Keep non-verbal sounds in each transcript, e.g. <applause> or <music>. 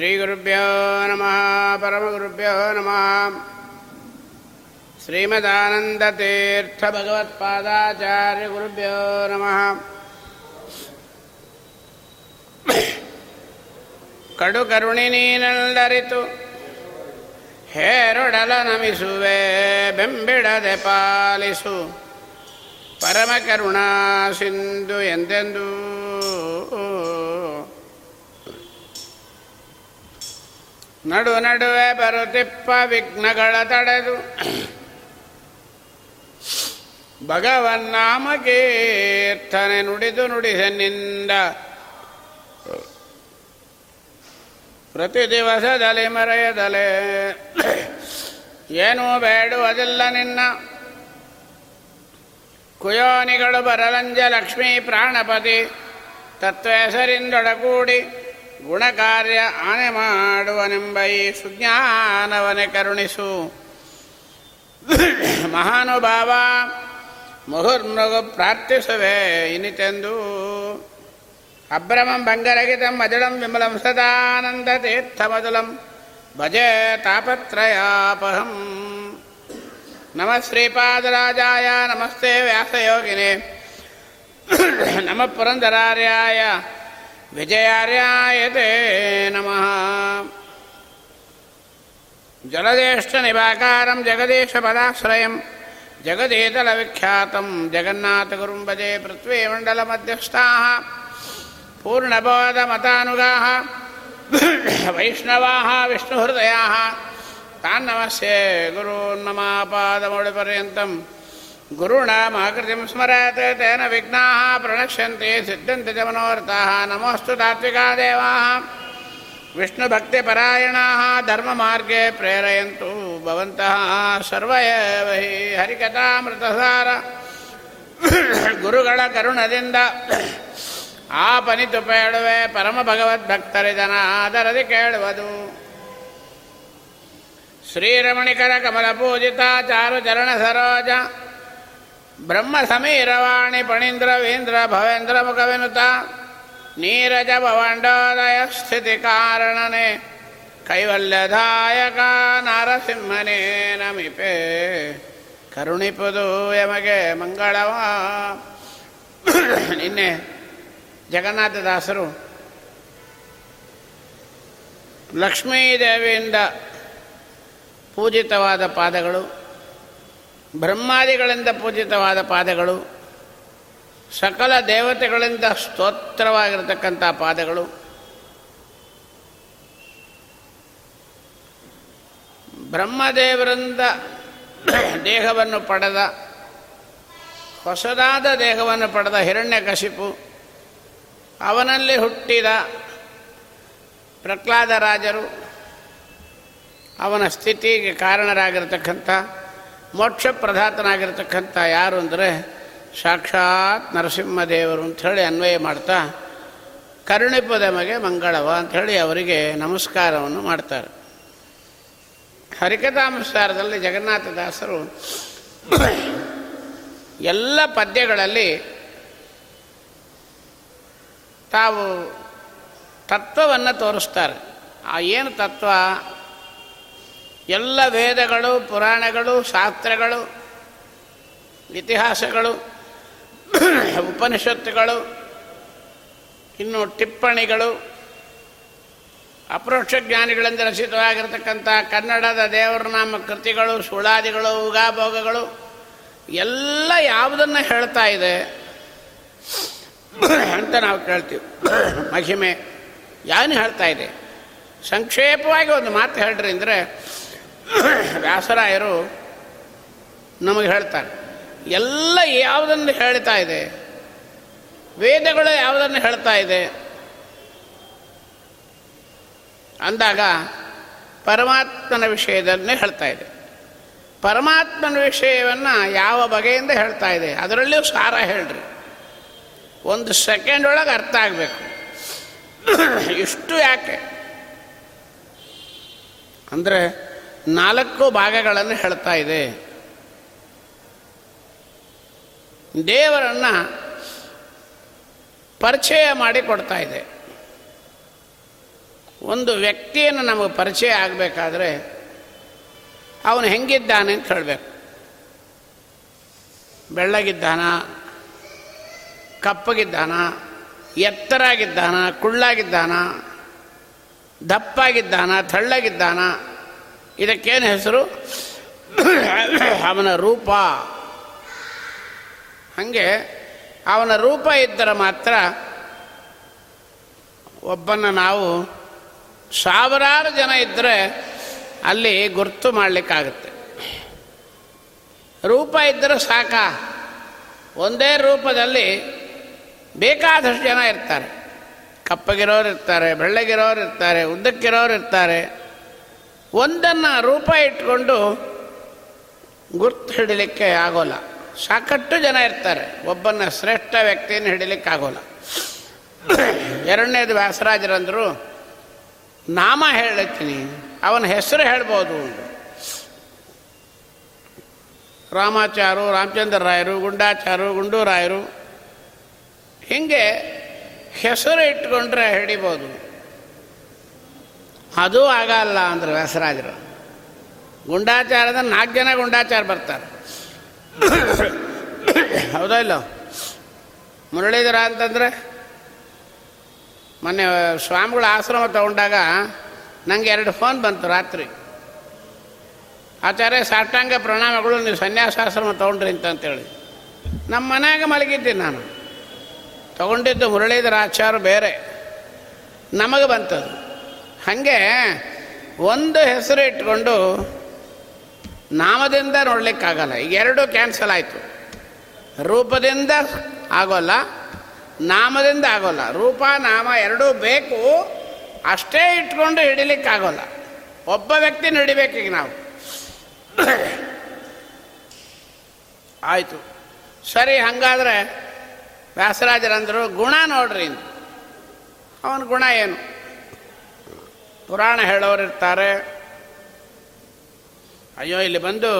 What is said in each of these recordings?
ಶ್ರೀಗುರುಭ್ಯೋ ನಮಃ ಪರಮಗುರುಭ್ಯೋ ನಮಃ ಶ್ರೀಮದಾನಂದತೀರ್ಥ ಭಗವತ್ಪಾದಾಚಾರ್ಯ ಗುರುಭ್ಯೋ ನಮಃ ಕಡು ಕರುಣಿ ನೀನಲ್ಲರಿತು ಹೇರೊಡಲ ನಮಿಸುವೆ ಬೆಂಬಿಡದೆ ಪಾಲಿಸು ಪರಮ ಕರುಣಾ ಸಿಂಧು ಎಂದೆಂದೂ ನಡು ನಡುವೆ ಬರುತ್ತಿಪ್ಪ ವಿಘ್ನಗಳ ತಡೆದು. ಭಗವನ್ನಾಮ ಕೀರ್ತನೆ ನುಡಿದು ನುಡಿಸೆನ್ನಿಂದ ಪ್ರತಿ ದಿವಸದಲ್ಲಿ ಮರೆಯದಲೆ. ಏನೂ ಬೇಡುವುದಿಲ್ಲ ನಿನ್ನ. ಕುಯೋನಿಗಳು ಬರಲಂಜ ಲಕ್ಷ್ಮೀ ಪ್ರಾಣಪತಿ ತತ್ವ ಹೆಸರಿಂದೊಡಗೂಡಿ ಗುಣಕಾರ್ಯ ಆನೆ ಮಾಡುವನೆಂಬ ಈ ಸುಜ್ಞಾನವನೆ ಕರುಣಿಸು ಮಹಾನುಭಾವ ಮುಹುರ್ಮೃಗು ಪ್ರಾರ್ಥಿಸುವೆ ಇನಿತೆಂದು ಅಭ್ರಮಂ ಭಂಗರಹಿತಂ ಅಜಳಂ ವಿಮಲಂ ಸದಾನಂದ ತೀರ್ಥಮದುಲಂ ಭಜೆ ತಾಪತ್ರಯಾಪಹಂ ನಮ ಶ್ರೀಪಾದರಾಜಾಯ ನಮಸ್ತೆ ವ್ಯಾಸಯೋಗಿನೇ ನಮ ಪುರಂದರಾರ್ಯಾಯ విజయార్యాయతే నమ. జలదేష్ట నివాకారం జగదీశ పదాశ్రయం జగదీతల విఖ్యాతం జగన్నాథగురుం భజే పృథ్వీ మండల మధ్యస్థా. పూర్ణబోధమతానుగా వైష్ణవా విష్ణుహృదయా. తాన్నమస్యే గురూన్నమాపాదముడిపర్యంతం गुरूणामाकृतिं स्मरत् तेन विघ्नाः प्रणश्यन्ते सिद्ध्यन्ति च मनोरथाः नमोऽस्तु तात्विका देवाः विष्णुभक्तिपरायणाः धर्ममार्गे प्रेरयन्तु भवन्तः सर्व एव हि ಹರಿಕಥಾಮೃತಸಾರ ಗುರುಗಳ ಕರುಣದಿಂದ ಆಪನಿತು ಪೇಳುವೆ ಪರಮ ಭಗವದ್ಭಕ್ತರಿದನ ಆದರದಿ ಕೇಳುವುದು ಶ್ರೀರಮಣಿಕರ ಕಮಲ ಪೂಜಿತ ಚಾರು ಚರಣ ಸರೋಜ ಬ್ರಹ್ಮ ಸಮೀರವಾಣಿ ಪಣೀಂದ್ರ ವೀಂದ್ರ ಭವೇಂದ್ರ ಮುಖವೆನುತ ನೀರಜ ಭವಂಡೋದಯ ಸ್ಥಿತಿ ಕಾರಣನೆ. ಕೈವಲ್ಯದಾಯಕ ನರಸಿಂಹನೇ ನಮಿಪೆ. ಕರುಣಿಪುದು ಯಮಗೆ ಮಂಗಳವ. ನಿನ್ನೆ ಜಗನ್ನಾಥದಾಸರು ಲಕ್ಷ್ಮೀದೇವಿಯಿಂದ ಪೂಜಿತವಾದ ಪಾದಗಳು ಬ್ರಹ್ಮಾದಿಗಳಿಂದ ಪೂಜಿತವಾದ ಪಾದಗಳು, ಸಕಲ ದೇವತೆಗಳಿಂದ ಸ್ತೋತ್ರವಾಗಿರತಕ್ಕಂಥ ಪಾದಗಳು. ಬ್ರಹ್ಮದೇವರಿಂದ ದೇಹವನ್ನು ಪಡೆದ, ಹೊಸದಾದ ದೇಹವನ್ನು ಪಡೆದ ಹಿರಣ್ಯಕಶಿಪು ಅವನಲ್ಲಿ ಹುಟ್ಟಿದ ಪ್ರಹ್ಲಾದ ರಾಜರು ಅವನ ಸ್ಥಿತಿಗೆ ಕಾರಣರಾಗಿರ್ತಕ್ಕಂಥ ಮೋಕ್ಷ ಪ್ರಧಾತನಾಗಿರ್ತಕ್ಕಂಥ ಯಾರು ಅಂದರೆ ಸಾಕ್ಷಾತ್ ನರಸಿಂಹದೇವರು ಅಂಥೇಳಿ ಅನ್ವಯ ಮಾಡ್ತಾ ಕರುಣಿಪದಮಗೆ ಮಂಗಳವ ಅಂಥೇಳಿ ಅವರಿಗೆ ನಮಸ್ಕಾರವನ್ನು ಮಾಡ್ತಾರೆ. ಹರಿಕಥಾಮಸ್ಕಾರದಲ್ಲಿ ಜಗನ್ನಾಥದಾಸರು ಎಲ್ಲ ಪದ್ಯಗಳಲ್ಲಿ ತಾವು ತತ್ವವನ್ನು ತೋರಿಸ್ತಾರೆ. ಆ ಏನು ತತ್ವ? ಎಲ್ಲ ವೇದಗಳು, ಪುರಾಣಗಳು, ಶಾಸ್ತ್ರಗಳು, ಇತಿಹಾಸಗಳು, ಉಪನಿಷತ್ತುಗಳು, ಇನ್ನು ಟಿಪ್ಪಣಿಗಳು, ಅಪರೋಕ್ಷ ಜ್ಞಾನಿಗಳಿಂದ ರಚಿತವಾಗಿರತಕ್ಕಂಥ ಕನ್ನಡದ ದೇವರ ನಾಮ ಕೃತಿಗಳು, ಸುಳಾದಿಗಳು, ಉಗಾಭೋಗಗಳು, ಎಲ್ಲ ಯಾವುದನ್ನು ಹೇಳ್ತಾ ಇದೆ ಅಂತ ನಾವು ಕೇಳ್ತೀವಿ. ಮಹಿಮೆ, ಯಾವನು ಹೇಳ್ತಾ ಇದೆ? ಸಂಕ್ಷೇಪವಾಗಿ ಒಂದು ಮಾತು ಹೇಳ್ರಿ ಅಂದರೆ <coughs> ವ್ಯಾಸರಾಯರು ನಮಗೆ ಹೇಳ್ತಾರೆ, ಎಲ್ಲ ಯಾವುದನ್ನು ಹೇಳ್ತಾ ಇದೆ, ವೇದಗಳು ಯಾವುದನ್ನು ಹೇಳ್ತಾ ಇದೆ? ಅಂದಾಗ ಪರಮಾತ್ಮನ ವಿಷಯದನ್ನೇ ಹೇಳ್ತಾ ಇದೆ. ಪರಮಾತ್ಮನ ವಿಷಯವನ್ನು ಯಾವ ಬಗೆಯಿಂದ ಹೇಳ್ತಾ ಇದೆ? ಅದರಲ್ಲಿಯೂ ಸಾರ ಹೇಳ್ರಿ. ಒಂದು ಸೆಕೆಂಡ್ ಒಳಗೆ ಅರ್ಥ ಆಗಬೇಕು. <coughs> ಇಷ್ಟು ಯಾಕೆ? ಅಂದರೆ ನಾಲ್ಕು ಭಾಗಗಳನ್ನು ಹೇಳ್ತಾ ಇದೆ. ದೇವರನ್ನು ಪರಿಚಯ ಮಾಡಿ ಕೊಡ್ತಾ ಇದೆ. ಒಂದು ವ್ಯಕ್ತಿಯನ್ನು ನಮಗೆ ಪರಿಚಯ ಆಗಬೇಕಾದ್ರೆ ಅವನು ಹೆಂಗಿದ್ದಾನೆ ಅಂತ ಹೇಳಬೇಕು. ಬೆಳ್ಳಗಿದ್ದಾನ? ಕಪ್ಪಗಿದ್ದಾನ? ಎತ್ತರಾಗಿದ್ದಾನ? ಕುಳ್ಳಾಗಿದ್ದಾನ? ದಪ್ಪಾಗಿದ್ದಾನ? ತಳ್ಳಗಿದ್ದಾನ? ಇದಕ್ಕೇನು ಹೆಸರು? ಅವನ ರೂಪ. ಹಾಗೆ ಅವನ ರೂಪ ಇದ್ದರೆ ಮಾತ್ರ ಒಬ್ಬನ ನಾವು ಸಾವಿರಾರು ಜನ ಇದ್ದರೆ ಅಲ್ಲಿ ಗುರ್ತು ಮಾಡಲಿಕ್ಕಾಗುತ್ತೆ. ರೂಪ ಇದ್ದರೆ ಸಾಕ. ಒಂದೇ ರೂಪದಲ್ಲಿ ಬೇಕಾದಷ್ಟು ಜನ ಇರ್ತಾರೆ. ಕಪ್ಪಗಿರೋರು ಇರ್ತಾರೆ ಬೆಳ್ಳಗಿರೋರು ಇರ್ತಾರೆ ಉದ್ದಕ್ಕಿರೋರು ಇರ್ತಾರೆ ಒಂದನ್ನು ರೂಪ ಇಟ್ಕೊಂಡು ಗುರ್ತು ಹಿಡಿಲಿಕ್ಕೆ ಆಗೋಲ್ಲ. ಸಾಕಷ್ಟು ಜನ ಇರ್ತಾರೆ. ಒಬ್ಬನ ಶ್ರೇಷ್ಠ ವ್ಯಕ್ತಿಯನ್ನು ಹಿಡಿಲಿಕ್ಕೆ ಆಗೋಲ್ಲ. ಎರಡನೇದು ವ್ಯಾಸರಾಜರಂದರು, ನಾಮ ಹೇಳ್ತೀನಿ. ಅವನ ಹೆಸರು ಹೇಳ್ಬೋದು. ರಾಮಾಚಾರು, ರಾಮಚಂದ್ರ ರಾಯರು, ಗುಂಡಾಚಾರು, ಗುಂಡೂರಾಯರು, ಹೀಗೆ ಹೆಸರು ಇಟ್ಕೊಂಡ್ರೆ ಹಿಡಿಬೋದು. ಅದು ಆಗಲ್ಲ ಅಂದ್ರೆ ವ್ಯಾಸರಾಜರು. ಗುಂಡಾಚಾರದ ನಾಲ್ಕು ಜನ ಗುಂಡಾಚಾರ ಬರ್ತಾರೆ. ಹೌದಾ ಇಲ್ಲ? ಮುರಳೀಧರ ಅಂತಂದರೆ ಮೊನ್ನೆ ಸ್ವಾಮಿಗಳ ಆಶ್ರಮ ತಗೊಂಡಾಗ ನನಗೆ ಎರಡು ಫೋನ್ ಬಂತು ರಾತ್ರಿ. ಆಚಾರ್ಯ ಸಾಷ್ಟಾಂಗ ಪ್ರಣಾಮಗಳು, ನೀವು ಸನ್ಯಾಸಾಶ್ರಮ ತೊಗೊಂಡ್ರಿ ಅಂತಂತೇಳಿ. ನಮ್ಮ ಮನೆಯಾಗ ಮಲಗಿದ್ದೀನಿ ನಾನು. ತಗೊಂಡಿದ್ದು ಮುರಳೀಧರ ಆಚಾರ ಬೇರೆ. ನಮಗೆ ಬಂತದು. ಹಾಗೆ ಒಂದು ಹೆಸರು ಇಟ್ಕೊಂಡು ನಾಮದಿಂದ ನೋಡಲಿಕ್ಕಾಗಲ್ಲ. ಈಗ ಎರಡೂ ಕ್ಯಾನ್ಸಲ್ ಆಯಿತು. ರೂಪದಿಂದ ಆಗೋಲ್ಲ, ನಾಮದಿಂದ ಆಗೋಲ್ಲ. ರೂಪ, ನಾಮ ಎರಡೂ ಬೇಕು, ಅಷ್ಟೇ ಇಟ್ಕೊಂಡು ಹಿಡಿಲಿಕ್ಕಾಗೋಲ್ಲ. ಒಬ್ಬ ವ್ಯಕ್ತಿನ ಈಗ ನಾವು. <coughs> ಆಯಿತು. ಸರಿ, ಹಾಗಾದರೆ ವ್ಯಾಸರಾಜರಂದರು ಗುಣ ನೋಡ್ರಿ ಅವನ ಗುಣ ಏನು? ಪುರಾಣ ಹೇಳೋರು ಇರ್ತಾರೆ ಅಯ್ಯೋ, ಇಲ್ಲಿ ಬಂದು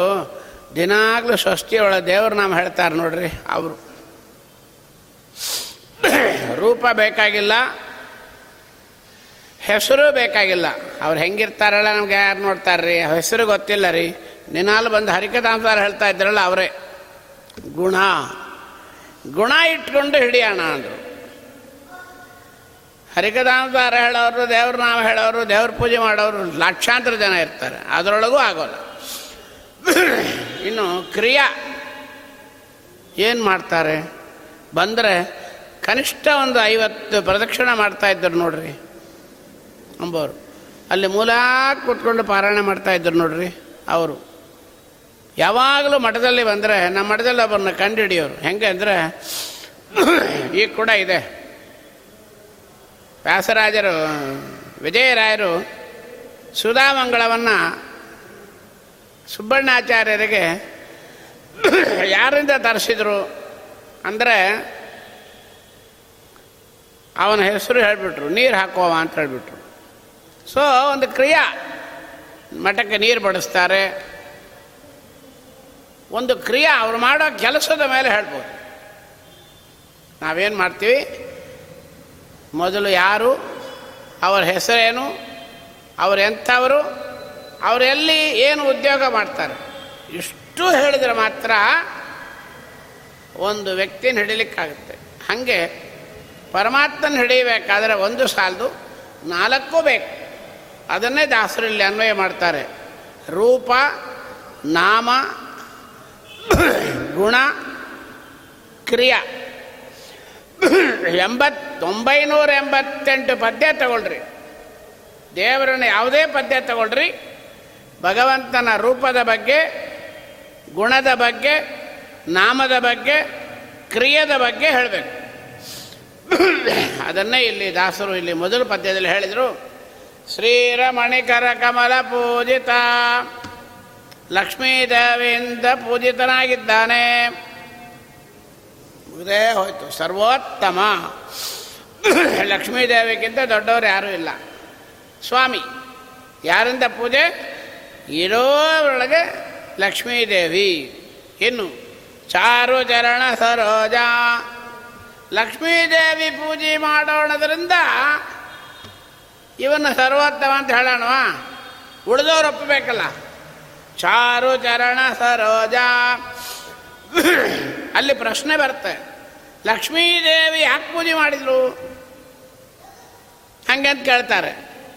ದಿನಾಗಲೂ ಷಷ್ಠಿಯೊಳ ದೇವ್ರ ನಾಮ ಹೇಳ್ತಾರೆ ನೋಡ್ರಿ ಅವರು. ರೂಪ ಬೇಕಾಗಿಲ್ಲ, ಹೆಸರು ಬೇಕಾಗಿಲ್ಲ. ಅವ್ರು ಹೆಂಗಿರ್ತಾರಲ್ಲ ನಮ್ಗೆ ಯಾರು ನೋಡ್ತಾರ್ರಿ? ಹೆಸರು ಗೊತ್ತಿಲ್ಲ ರೀ. ನಿನ್ನಲ್ಲಿ ಬಂದು ಹರಿಕತಾಂಸಾರ ಹೇಳ್ತಾ ಇದ್ರಲ್ಲ ಅವರೇ. ಗುಣ. ಗುಣ ಇಟ್ಕೊಂಡು ಹಿಡಿಯೋಣ ಅಂದರು. ಹರಿಕದಾಂಸಾರ ಹೇಳೋರು, ದೇವ್ರ ನಾಮ ಹೇಳೋರು, ದೇವ್ರ ಪೂಜೆ ಮಾಡೋರು ಲಕ್ಷಾಂತರ ಜನ ಇರ್ತಾರೆ. ಅದರೊಳಗೂ ಆಗೋಲ್ಲ. ಇನ್ನು ಕ್ರಿಯಾ ಏನು ಮಾಡ್ತಾರೆ? ಬಂದರೆ ಕನಿಷ್ಠ ಒಂದು ಐವತ್ತು ಪ್ರದಕ್ಷಿಣೆ ಮಾಡ್ತಾ ಇದ್ದರು ನೋಡ್ರಿ. ಅಂಬೋರು ಅಲ್ಲಿ ಮೂಲ ಕೂತ್ಕೊಂಡು ಪಾರಾಯಣ ಮಾಡ್ತಾ ಇದ್ದರು ನೋಡ್ರಿ ಅವರು. ಯಾವಾಗಲೂ ಮಠದಲ್ಲಿ ಬಂದರೆ, ನಮ್ಮ ಮಠದಲ್ಲಿ ಅವ್ರನ್ನ ಕಂಡು ಹಿಡಿಯೋರು. ಹೆಂಗೆ ಅಂದರೆ ಈಗ ಕೂಡ ಇದೆ. ವ್ಯಾಸರಾಜರು, ವಿಜಯರಾಯರು ಸುಧಾಮಂಗಳವನ್ನು ಸುಬ್ಬಣ್ಣಾಚಾರ್ಯರಿಗೆ <coughs> ಯಾರಿಂದ ತರಿಸಿದ್ರು ಅಂದರೆ ಅವನ ಹೆಸರು ಹೇಳಿಬಿಟ್ರು, ನೀರು ಹಾಕುವ ಅಂತ ಹೇಳಿಬಿಟ್ರು. ಸೊ ಒಂದು ಕ್ರಿಯಾ. ಮಠಕ್ಕೆ ನೀರು ಬಡಿಸ್ತಾರೆ. ಒಂದು ಕ್ರಿಯಾ. ಅವ್ರು ಮಾಡೋ ಕೆಲಸದ ಮೇಲೆ ಹೇಳ್ಬೋದು. ನಾವೇನು ಮಾಡ್ತೀವಿ? ಮೊದಲು ಯಾರು? ಅವರ ಹೆಸರೇನು? ಅವರು ಎಂಥವರು? ಅವರೆಲ್ಲಿ ಏನು ಉದ್ಯೋಗ ಮಾಡ್ತಾರೆ? ಇಷ್ಟು ಹೇಳಿದರೆ ಮಾತ್ರ ಒಂದು ವ್ಯಕ್ತಿನ ಹಿಡಿಲಿಕ್ಕಾಗುತ್ತೆ. ಹಾಗೆ ಪರಮಾತ್ಮನ ಹಿಡಿಯಬೇಕಾದ್ರೆ ಒಂದು ಸಾಲದು, ನಾಲ್ಕು ಬೇಕು. ಅದನ್ನೇ ದಾಸರಲ್ಲಿ ಅನ್ವಯ ಮಾಡ್ತಾರೆ. ರೂಪ, ನಾಮ, ಗುಣ, ಕ್ರಿಯಾ. ಎಂಬತ್ತೊಂಬೈನೂರ ಎಂಬತ್ತೆಂಟು ಪದ್ಯ ತಗೊಳ್ರಿ. ದೇವರನ್ನ ಯಾವುದೇ ಪದ್ಯ ತಗೊಳ್ರಿ. ಭಗವಂತನ ರೂಪದ ಬಗ್ಗೆ, ಗುಣದ ಬಗ್ಗೆ, ನಾಮದ ಬಗ್ಗೆ, ಕ್ರಿಯದ ಬಗ್ಗೆ ಹೇಳಬೇಕು. ಅದನ್ನೇ ಇಲ್ಲಿ ದಾಸರು ಇಲ್ಲಿ ಮೊದಲು ಪದ್ಯದಲ್ಲಿ ಹೇಳಿದರು. ಶ್ರೀರಮಣಿಕರ ಕಮಲ ಪೂಜಿತ, ಲಕ್ಷ್ಮೀದೇವಿಯಿಂದ ಪೂಜಿತನಾಗಿದ್ದಾನೆ. ಇದೇ ಹೋಯ್ತು. ಸರ್ವೋತ್ತಮ. ಲಕ್ಷ್ಮೀದೇವಿಗಿಂತ ದೊಡ್ಡವರು ಯಾರೂ ಇಲ್ಲ. ಸ್ವಾಮಿ, ಯಾರಿಂದ ಪೂಜೆ? ಇರೋರೊಳಗೆ ಲಕ್ಷ್ಮೀದೇವಿ. ಇನ್ನು ಚಾರು ಚರಣ ಸರೋಜ. ಲಕ್ಷ್ಮೀದೇವಿ ಪೂಜೆ ಮಾಡೋಣದ್ರಿಂದ ಇವನ್ನ ಸರ್ವೋತ್ತಮ ಅಂತ ಹೇಳೋಣವಾ? ಉಳಿದವ್ರು ಒಪ್ಪಬೇಕಲ್ಲ. ಚಾರು ಚರಣ ಸರೋಜ. ಅಲ್ಲಿ ಪ್ರಶ್ನೆ ಬರುತ್ತೆ. ಲಕ್ಷ್ಮೀದೇವಿ ಯಾಕೆ ಪೂಜೆ ಮಾಡಿದ್ರು ಹಂಗೆ ಅಂತ ಕೇಳ್ತಾರೆ.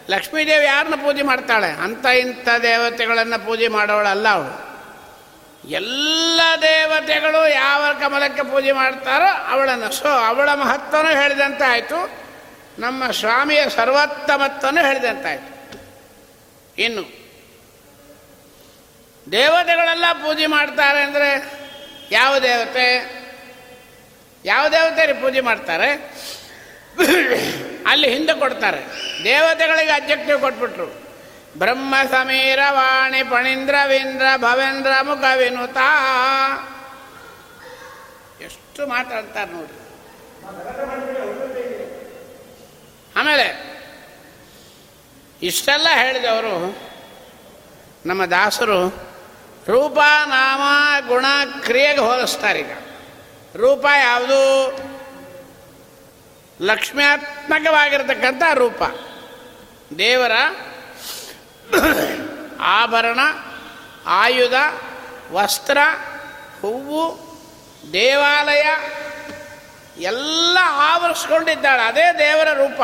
ಲಕ್ಷ್ಮೀದೇವಿ ಯಾರನ್ನ ಪೂಜೆ ಮಾಡ್ತಾಳೆ? ಅಂಥ ಇಂಥ ದೇವತೆಗಳನ್ನು ಪೂಜೆ ಮಾಡೋಳಲ್ಲ ಅವಳು. ಎಲ್ಲ ದೇವತೆಗಳು ಯಾವ ಕಮಲಕ್ಕೆ ಪೂಜೆ ಮಾಡ್ತಾರೋ ಅವಳನ್ನು. ಸೊ ಅವಳ ಮಹತ್ವನೂ ಹೇಳಿದಂತೆ ಆಯಿತು. ನಮ್ಮ ಸ್ವಾಮಿಯ ಸರ್ವೋತ್ತಮತ್ವನೂ ಹೇಳಿದಂತಾಯಿತು ಇನ್ನು, ದೇವತೆಗಳೆಲ್ಲ ಪೂಜೆ ಮಾಡ್ತಾರೆ ಅಂದರೆ ಯಾವ ದೇವತೆ? ಯಾವ ದೇವತೆ ಪೂಜೆ ಮಾಡ್ತಾರೆ? ಅಲ್ಲಿ ಹಿಂದೆ ಕೊಡ್ತಾರೆ. ದೇವತೆಗಳಿಗೆ ಅಬ್ಜೆಕ್ಟಿವ್ ಕೊಟ್ಬಿಟ್ರು. ಬ್ರಹ್ಮ ಸಮೀರ ವಾಣಿ ಪಣೀಂದ್ರವೀಂದ್ರ ಭವೇಂದ್ರ ಮುಖ ವಿನುತ. ಎಷ್ಟು ಮಾತಾಡ್ತಾರೆ ನೋಡಿ. ಆಮೇಲೆ, ಇಷ್ಟೆಲ್ಲ ಹೇಳಿದವರು ನಮ್ಮ ದಾಸರು ರೂಪ, ನಾಮ, ಗುಣ, ಕ್ರಿಯೆಗೆ ಹೋಲಿಸ್ತಾರೀಗ ರೂಪ ಯಾವುದು? ಲಕ್ಷ್ಮ್ಯಾತ್ಮಕವಾಗಿರ್ತಕ್ಕಂಥ ರೂಪ. ದೇವರ ಆಭರಣ, ಆಯುಧ, ವಸ್ತ್ರ, ಹೂವು, ದೇವಾಲಯ, ಎಲ್ಲ ಆವರಿಸ್ಕೊಂಡಿದ್ದಾಳೆ. ಅದೇ ದೇವರ ರೂಪ.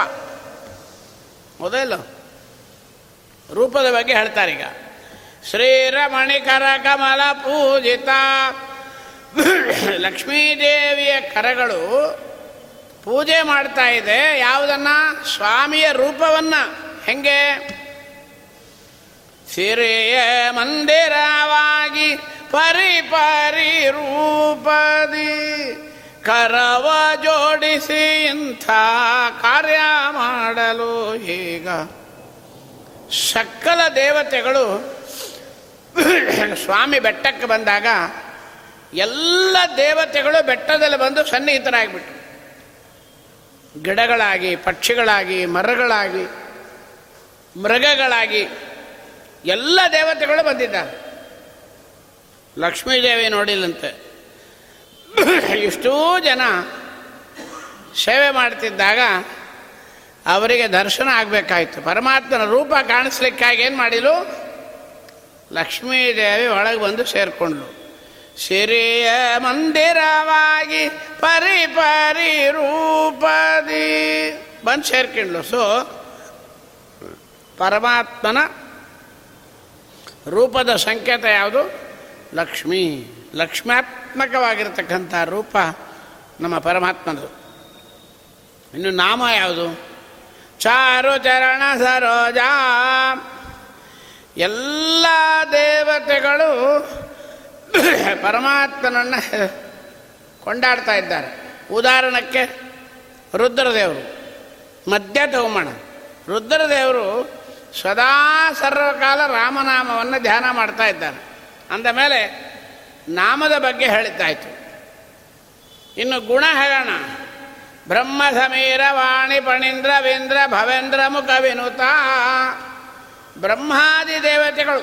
ಮೊದಲು ರೂಪದ ಬಗ್ಗೆ ಹೇಳ್ತಾರೆ ಈಗ. ಶ್ರೀರಮಣಿಕರ ಕಮಲ ಪೂಜಿತ ಲಕ್ಷ್ಮೀದೇವಿಯ ಕರಗಳು ಪೂಜೆ ಮಾಡ್ತಾ ಇದೆ. ಯಾವುದನ್ನ? ಸ್ವಾಮಿಯ ರೂಪವನ್ನ. ಹೆಂಗೆ? ಸಿರಿಯ ಮಂದಿರವಾಗಿ ಪರಿ ಪರಿ ರೂಪದಿ ಕರವ ಜೋಡಿಸಿ ಇಂಥ ಕಾರ್ಯ ಮಾಡಲು ಈಗ ಸಕಲ ದೇವತೆಗಳು ಸ್ವಾಮಿ ಬೆಟ್ಟಕ್ಕೆ ಬಂದಾಗ ಎಲ್ಲ ದೇವತೆಗಳು ಬೆಟ್ಟದಲ್ಲಿ ಬಂದು ಸನ್ನಿಹಿತರಾಗಿಬಿಟ್ರು. ಗಿಡಗಳಾಗಿ, ಪಕ್ಷಿಗಳಾಗಿ, ಮರಗಳಾಗಿ, ಮೃಗಗಳಾಗಿ ಎಲ್ಲ ದೇವತೆಗಳು ಬಂದಿದ್ದಾರೆ. ಲಕ್ಷ್ಮೀದೇವಿ ನೋಡಿಲ್ಲಂತೆ. ಇಷ್ಟೂ ಜನ ಸೇವೆ ಮಾಡ್ತಿದ್ದಾಗ ಅವರಿಗೆ ದರ್ಶನ ಆಗಬೇಕಾಯ್ತು. ಪರಮಾತ್ಮನ ರೂಪ ಕಾಣಿಸ್ಲಿಕ್ಕಾಗಿ ಏನು ಮಾಡಿಲು ಲಕ್ಷ್ಮೀದೇವಿ ಒಳಗೆ ಬಂದು ಸೇರಿಕೊಂಡ್ಲು ಸಿರಿಯ ಮಂದಿರವಾಗಿ ಪರಿ ಪರಿ ರೂಪದಿ. ಬಂದು ಸೇರ್ಕೊಂಡ್ಲು ಸೊ ಪರಮಾತ್ಮನ ರೂಪದ ಸಂಕೇತ ಯಾವುದು? ಲಕ್ಷ್ಮೀ. ಲಕ್ಷ್ಮ್ಯಾತ್ಮಕವಾಗಿರ್ತಕ್ಕಂಥ ರೂಪ ನಮ್ಮ ಪರಮಾತ್ಮನದು. ಇನ್ನು ನಾಮ ಯಾವುದು? ಚಾರು ಚರಣ ಸರೋಜ. ಎಲ್ಲ ದೇವತೆಗಳು ಪರಮಾತ್ಮನನ್ನು ಕೊಂಡಾಡ್ತಾ ಇದ್ದಾರೆ. ಉದಾಹರಣಕ್ಕೆ ರುದ್ರದೇವರು ಮಧ್ಯ ತಗೋಣ ರುದ್ರದೇವರು ಸದಾ ಸರ್ವಕಾಲ ರಾಮನಾಮವನ್ನು ಧ್ಯಾನ ಮಾಡ್ತಾ ಇದ್ದಾರೆ. ಅಂದ ಮೇಲೆ ನಾಮದ ಬಗ್ಗೆ ಹೇಳಿದ್ದಾಯಿತು. ಇನ್ನು ಗುಣ ಹೇಳೋಣ. ಬ್ರಹ್ಮ ಸಮೀರ ವಾಣಿ ಪಣೀಂದ್ರ ವೇಂದ್ರ ಭವೇಂದ್ರ ಮುಖ ವಿನುತ. ಬ್ರಹ್ಮಾದಿ ದೇವತೆಗಳು,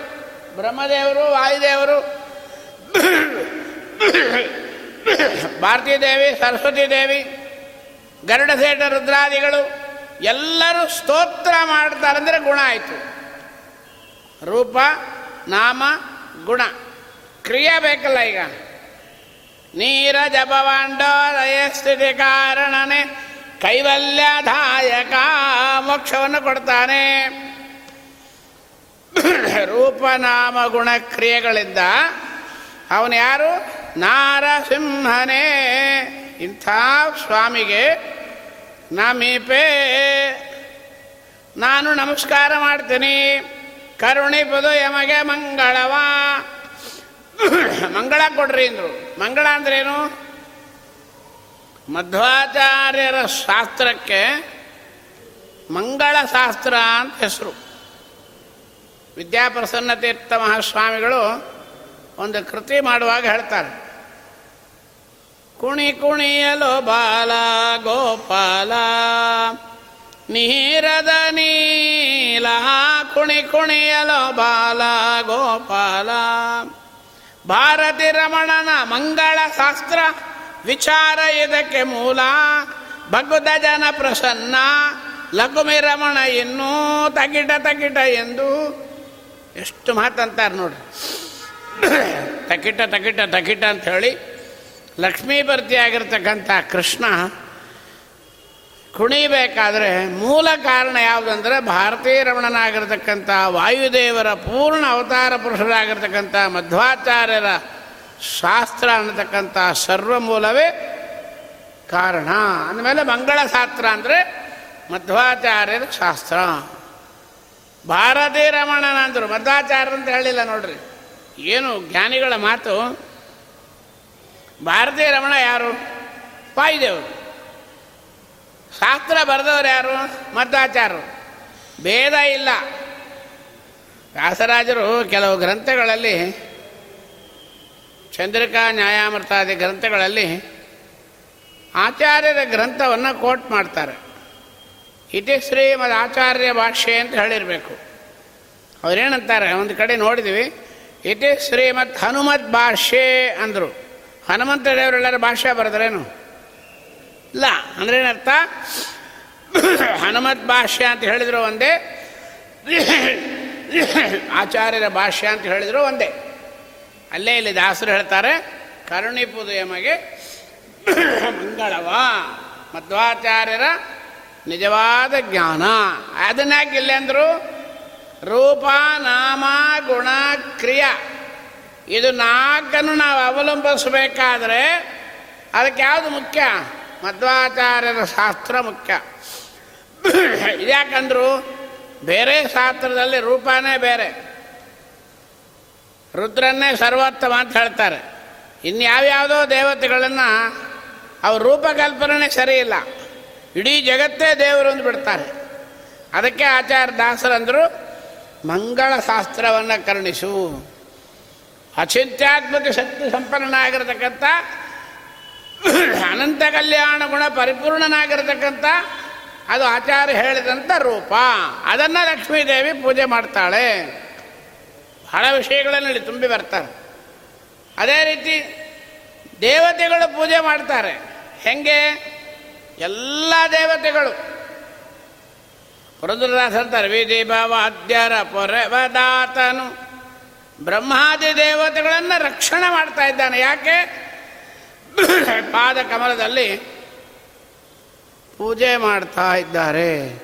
ಬ್ರಹ್ಮದೇವರು, ವಾಯುದೇವರು ಭಾರತೀ ದೇವಿ, ಸರಸ್ವತಿ ದೇವಿ ಗರುಡಸೇಠ ರುದ್ರಾದಿಗಳು ಎಲ್ಲರೂ ಸ್ತೋತ್ರ ಮಾಡ್ತಾರೆ ಅಂದರೆ ಗುಣ ಆಯಿತು. ರೂಪ, ನಾಮ, ಗುಣ. ಕ್ರಿಯೆ ಬೇಕಲ್ಲ ಈಗ. ನೀರ ಜಪವಾಂಡೋ ದಯಸ್ಥಿತಿ ಕಾರಣನೇ ಕೈವಲ್ಯದಾಯಕ ಮೋಕ್ಷವನ್ನು ಕೊಡ್ತಾನೆ. ರೂಪನಾಮ ಗುಣ ಕ್ರಿಯೆಗಳಿಂದ ಅವನು ಯಾರು? ನಾರಸಿಂಹನೇ. ಇಂಥ ಸ್ವಾಮಿಗೆ ನಮೀಪೇ. ನಾನು ನಮಸ್ಕಾರ ಮಾಡ್ತೀನಿ. ಕರುಣಿಪದು ಯಮಗೆ ಮಂಗಳವ. ಮಂಗಳ ಕೊಡ್ರಿ ಅಂದರು. ಮಂಗಳ ಅಂದ್ರೇನು? ಮಧ್ವಾಚಾರ್ಯರ ಶಾಸ್ತ್ರಕ್ಕೆ ಮಂಗಳ ಶಾಸ್ತ್ರ ಅಂತ ಹೆಸರು. ವಿದ್ಯಾಪ್ರಸನ್ನ ತೀರ್ಥ ಮಹಾಸ್ವಾಮಿಗಳು ಒಂದು ಕೃತಿ ಮಾಡುವಾಗ ಹೇಳ್ತಾರೆ. ಕುಣಿ ಕುಣಿಯಲು ಬಾಲ, ಗೋಪಾಲ, ನೀರದ ನೀಲ ಕುಣಿ ಕುಣಿಯಲು ಬಾಲ, ಗೋಪಾಲ. ಭಾರತಿ ರಮಣನ ಮಂಗಳ ಶಾಸ್ತ್ರ, ವಿಚಾರ ಇದಕ್ಕೆ ಮೂಲ ಭಗುದ ಜನ ಪ್ರಸನ್ನ, ಲಘುಮಿ ರಮಣ ಇನ್ನೂ ತಗಿಟ ತಗಿಟ ಎಂದು ಎಷ್ಟು ಮಾತಂತಾರೆ ನೋಡ್ರಿ. ತಕಿಟ ತಕಿಟ ತಕಿಟ ಅಂತ ಹೇಳಿ ಆಗಿರ್ತಕ್ಕಂಥ ಕೃಷ್ಣ ಕುಣಿಬೇಕಾದ್ರೆ ಮೂಲ ಕಾರಣ ಯಾವುದಂದ್ರೆ ಭಾರತೀಯ ರಮಣನಾಗಿರ್ತಕ್ಕಂಥ ವಾಯುದೇವರ ಪೂರ್ಣ ಅವತಾರ ಪುರುಷರಾಗಿರ್ತಕ್ಕಂಥ ಮಧ್ವಾಚಾರ್ಯರ ಶಾಸ್ತ್ರ ಅನ್ನತಕ್ಕಂಥ ಸರ್ವಮೂಲವೇ ಕಾರಣ. ಅಂದಮೇಲೆ ಮಂಗಳ ಶಾಸ್ತ್ರ ಅಂದರೆ ಮಧ್ವಾಚಾರ್ಯರ ಶಾಸ್ತ್ರ. ಭಾರತೀ ರಮಣನ ಅಂದರು, ಮಧ್ವಾಚಾರ್ಯ ಅಂತ ಹೇಳಿಲ್ಲ ನೋಡ್ರಿ. ಏನು ಜ್ಞಾನಿಗಳ ಮಾತು? ಭಾರತೀಯ ರಮಣ ಯಾರು? ವಾಯುದೇವರು ಶಾಸ್ತ್ರ ಬರೆದವರು ಯಾರು? ಮಧ್ವಾಚಾರ್ಯರು. ಭೇದ ಇಲ್ಲ. ವ್ಯಾಸರಾಜರು ಕೆಲವು ಗ್ರಂಥಗಳಲ್ಲಿ, ಚಂದ್ರಿಕಾ ನ್ಯಾಯಾಮೃತಾದಿ ಗ್ರಂಥಗಳಲ್ಲಿ ಆಚಾರ್ಯರ ಗ್ರಂಥವನ್ನು ಕೋಟ್ ಮಾಡ್ತಾರೆ. ಇತಿ ಶ್ರೀಮದ್ ಆಚಾರ್ಯ ಭಾಷೆ ಅಂತ ಹೇಳಿರಬೇಕು. ಅವರೇನಂತಾರೆ? ಒಂದು ಕಡೆ ನೋಡಿದ್ವಿ. ಇತಿ ಶ್ರೀಮತ್ ಹನುಮತ್ ಭಾಷೆ ಅಂದರು. ಹನುಮಂತ ದೇವರೆಲ್ಲರೂ ಭಾಷೆ ಬರೆದ್ರೇನು? ಇಲ್ಲ. ಅಂದ್ರೇನರ್ಥ ಹನುಮತ್ ಭಾಷ್ಯ ಅಂತ ಹೇಳಿದ್ರು ಒಂದೇ. ಆಚಾರ್ಯರ ಭಾಷ್ಯ ಅಂತ ಹೇಳಿದ್ರು ಒಂದೇ. ಅಲ್ಲೇ ಇಲ್ಲಿ ದಾಸರು ಹೇಳ್ತಾರೆ, ಕರುಣಿಪುದಯಮಗೆ ಮಂಗಳವ. ಮಧ್ವಾಚಾರ್ಯರ ನಿಜವಾದ ಜ್ಞಾನ. ಅದನ್ಯಾಕೆ ಇಲ್ಲಿ ಅಂದರು? ರೂಪ, ನಾಮ, ಗುಣ, ಕ್ರಿಯ. ಇದು ನಾಲ್ಕನ್ನು ನಾವು ಅವಲಂಬಿಸಬೇಕಾದ್ರೆ ಅದಕ್ಕೆ ಯಾವುದು ಮುಖ್ಯ? ಮಧ್ವಾಚಾರ್ಯರ ಶಾಸ್ತ್ರ ಮುಖ್ಯ. ಇದ್ಯಾಕಂದ್ರು ಬೇರೆ ಶಾಸ್ತ್ರದಲ್ಲಿ ರೂಪನೇ ಬೇರೆ. ರುದ್ರನ್ನೇ ಸರ್ವೋತ್ತಮ ಅಂತ ಹೇಳ್ತಾರೆ. ಇನ್ಯಾವ್ಯಾವುದೋ ದೇವತೆಗಳನ್ನು ಅವ್ರ ರೂಪಕಲ್ಪನೆ ಸರಿ ಇಲ್ಲ. ಇಡೀ ಜಗತ್ತೇ ದೇವರು ಅಂದ್ಬಿಡ್ತಾರೆ ಅದಕ್ಕೆ ಆಚಾರ್ಯ ದಾಸರಂದರು ಮಂಗಳ ಶಾಸ್ತ್ರವನ್ನು ಕರುಣಿಸು. ಅಚಿತ್ಯಾತ್ಮಕ ಶಕ್ತಿ ಸಂಪನ್ನನಾಗಿರತಕ್ಕಂಥ, ಅನಂತ ಕಲ್ಯಾಣ ಗುಣ ಪರಿಪೂರ್ಣನಾಗಿರತಕ್ಕಂಥ, ಅದು ಆಚಾರ್ಯ ಹೇಳಿದಂಥ ರೂಪ. ಅದನ್ನು ಲಕ್ಷ್ಮೀದೇವಿ ಪೂಜೆ ಮಾಡ್ತಾಳೆ. ಬಹಳ ವಿಷಯಗಳಲ್ಲಿ ತುಂಬಿ ಬರ್ತಾರೆ. ಅದೇ ರೀತಿ ದೇವತೆಗಳು ಪೂಜೆ ಮಾಡ್ತಾರೆ. ಹೆಂಗೆ? ಎಲ್ಲ ದೇವತೆಗಳು. ಪುರಂದ್ರದಾಸ ಭವಾದ್ಯರ ಪೊರೆವದಾತನು ಬ್ರಹ್ಮಾದಿ ದೇವತೆಗಳನ್ನು ರಕ್ಷಣೆ ಮಾಡ್ತಾ ಇದ್ದಾನೆ. ಯಾಕೆ? ಪಾದ ಕಮಲದಲ್ಲಿ ಪೂಜೆ ಮಾಡ್ತಾ ಇದ್ದಾರೆ.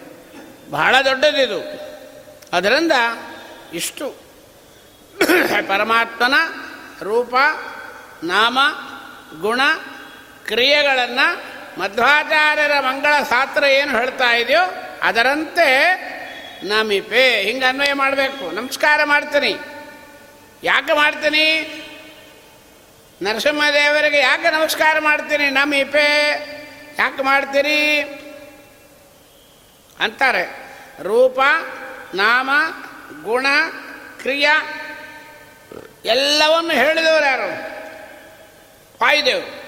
ಬಹಳ ದೊಡ್ಡದಿದು. ಅದರಿಂದ ಇಷ್ಟು ಪರಮಾತ್ಮನ ರೂಪ, ನಾಮ, ಗುಣ, ಕ್ರಿಯೆಗಳನ್ನು ಮಧ್ವಾಚಾರ್ಯರ ಮಂಗಳ ಶಾಸ್ತ್ರ ಏನು ಹೇಳ್ತಾ ಇದೆಯೋ ಅದರಂತೆ ನಮಿಪೆ ಹಿಂಗೆ ಅನ್ವಯ ಮಾಡಬೇಕು. ನಮಸ್ಕಾರ ಮಾಡ್ತೀನಿ. ಯಾಕೆ ಮಾಡ್ತೀನಿ? ನರಸಿಂಹದೇವರಿಗೆ ಯಾಕೆ ನಮಸ್ಕಾರ ಮಾಡ್ತೀನಿ? ನಮಿಪೆ ಯಾಕೆ ಮಾಡ್ತೀರಿ ಅಂತಾರೆ. ರೂಪ, ನಾಮ, ಗುಣ, ಕ್ರಿಯಾ, ಎಲ್ಲವನ್ನು ಹೇಳಿದವರು ಯಾರು? ವಾಯುದೇವರು.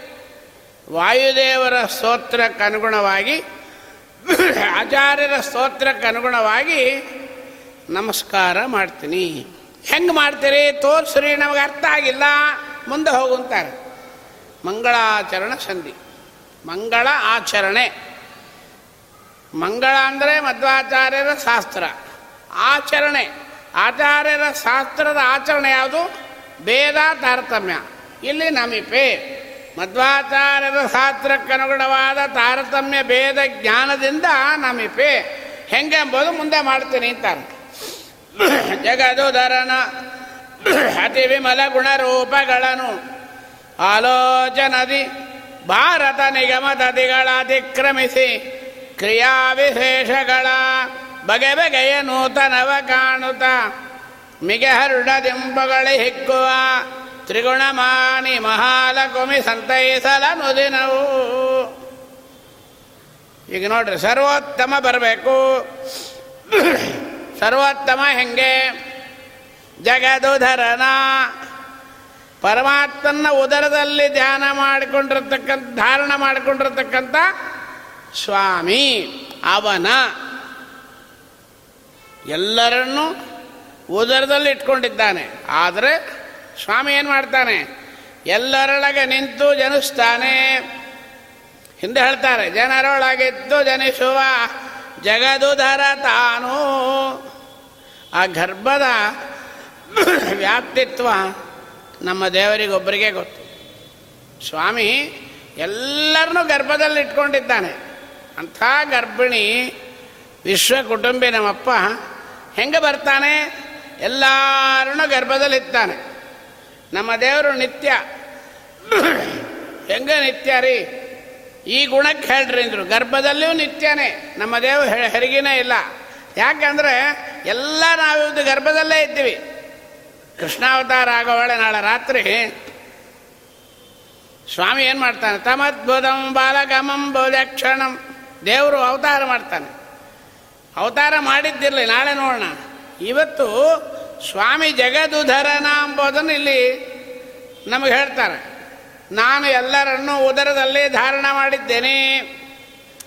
ವಾಯುದೇವರ ಸ್ತೋತ್ರಕ್ಕೆ ಅನುಗುಣವಾಗಿ ಆಚಾರ್ಯರ ಸ್ತೋತ್ರಕ್ಕೆ ಅನುಗುಣವಾಗಿ ನಮಸ್ಕಾರ ಮಾಡ್ತೀನಿ. ಹೆಂಗೆ ಮಾಡ್ತೀರಿ? ತೋರಿಸ್ರಿ, ನಮಗೆ ಅರ್ಥ ಆಗಿಲ್ಲ. ಮುಂದೆ ಹೋಗುಂತಾರೆ ಮಂಗಳಾಚರಣ ಸಂಧಿ. ಮಂಗಳ ಆಚರಣೆ. ಮಂಗಳ ಅಂದರೆ ಮಧ್ವಾಚಾರ್ಯರ ಶಾಸ್ತ್ರ. ಆಚರಣೆ. ಆಚಾರ್ಯರ ಶಾಸ್ತ್ರದ ಆಚರಣೆ ಯಾವುದು? ಭೇದ ತಾರತಮ್ಯ ಇಲ್ಲಿ ನಮಿಪೆ. ಮಧ್ವಾಚಾರ್ಯರ ಶಾಸ್ತ್ರಕ್ಕನುಗುಣವಾದ ತಾರತಮ್ಯ ಭೇದ ಜ್ಞಾನದಿಂದ ನಮಿಪೆ. ಹೆಂಗೆ ಎಂಬುದು ಮುಂದೆ ಮಾಡ್ತೀನಿ ಅಂತಾರೆ ಜಗದುಧರನ ಅತಿ ವಿಮಲ ಗುಣರೂಪಗಳನ್ನು ಆಲೋಚನದಿ ಭಾರತ ನಿಗಮದದಿಗಳ ಅತಿಕ್ರಮಿಸಿ ಕ್ರಿಯಾ ವಿಶೇಷಗಳ ಬಗೆ ಬಗೆಯ ನೂತನವ ಕಾಣುತ್ತ. ಮಿಗೆ ಹರುಡದಿಂಬಗಳಿ ಹಿಕ್ಕುವ ತ್ರಿಗುಣಮಾನಿ ಮಹಾಲಕುಮಿ ಸಂತೈಸಲ ನುದಿನವು ಈಗ ನೋಡ್ರಿ, ಸರ್ವೋತ್ತಮ ಬರಬೇಕು. ಸರ್ವೋತ್ತಮ ಹೆಂಗೆ? ಜಗದುಧರನ ಪರಮಾತ್ಮನ ಉದರದಲ್ಲಿ ಧ್ಯಾನ ಮಾಡಿಕೊಂಡಿರ್ತಕ್ಕಂಥ, ಧಾರಣ ಮಾಡಿಕೊಂಡಿರ್ತಕ್ಕಂಥ ಸ್ವಾಮಿ, ಅವನ. ಎಲ್ಲರನ್ನೂ ಉದರದಲ್ಲಿ ಇಟ್ಕೊಂಡಿದ್ದಾನೆ. ಆದರೆ ಸ್ವಾಮಿ ಏನು ಮಾಡ್ತಾನೆ? ಎಲ್ಲರೊಳಗೆ ನಿಂತು ಜನಿಸ್ತಾನೆ. ಹಿಂದೆ ಹೇಳ್ತಾರೆ, ಜನರೊಳಗಿದ್ದು ಜನಿಸುವ ಜಗದುಧರ ತಾನು. ಆ ಗರ್ಭದ ವ್ಯಾಪ್ತಿತ್ವ ನಮ್ಮ ದೇವರಿಗೊಬ್ಬರಿಗೆ ಗೊತ್ತು. ಸ್ವಾಮಿ ಎಲ್ಲರನ್ನೂ ಗರ್ಭದಲ್ಲಿ ಇಟ್ಕೊಂಡಿದ್ದಾನೆ. ಅಂಥ ಗರ್ಭಿಣಿ ವಿಶ್ವ ಕುಟುಂಬಿ ನಮ್ಮಪ್ಪ ಹೆಂಗೆ ಬರ್ತಾನೆ? ಎಲ್ಲರನ್ನೂ ಗರ್ಭದಲ್ಲಿದ್ದಾನೆ ನಮ್ಮ ದೇವರು ನಿತ್ಯ. ಹೆಂಗೆ ನಿತ್ಯ ರೀ? ಈ ಗುಣಕ್ಕೆ ಹೇಳ್ರಿ ಅಂದರು. ಗರ್ಭದಲ್ಲಿಯೂ ನಿತ್ಯನೇ. ನಮ್ಮ ದೇವರು ಹೆರಿಗಿನೇ ಇಲ್ಲ. ಯಾಕಂದರೆ ಎಲ್ಲ ನಾವಿದ್ದು ಗರ್ಭದಲ್ಲೇ ಇದ್ದೀವಿ. ಕೃಷ್ಣಾವತಾರ ಆಗೋವಳೆ ನಾಳೆ ರಾತ್ರಿ. ಸ್ವಾಮಿ ಏನು ಮಾಡ್ತಾನೆ? ತಮದ್ಭುತಂ ಬಾಲಗಮಂ ಬೋಧಕ್ಷಣಂ. ದೇವರು ಅವತಾರ ಮಾಡ್ತಾನೆ. ಅವತಾರ ಮಾಡಿದ್ದಿರಲಿ. ನಾಳೆ ನೋಡೋಣ. ಇವತ್ತು ಸ್ವಾಮಿ ಜಗದುಧರನ ಎಂಬುದನ್ನು ಇಲ್ಲಿ ನಮಗೆ ಹೇಳ್ತಾರೆ, ನಾನು ಎಲ್ಲರನ್ನೂ ಉದರದಲ್ಲಿ ಧಾರಣ ಮಾಡಿದ್ದೇನೆ.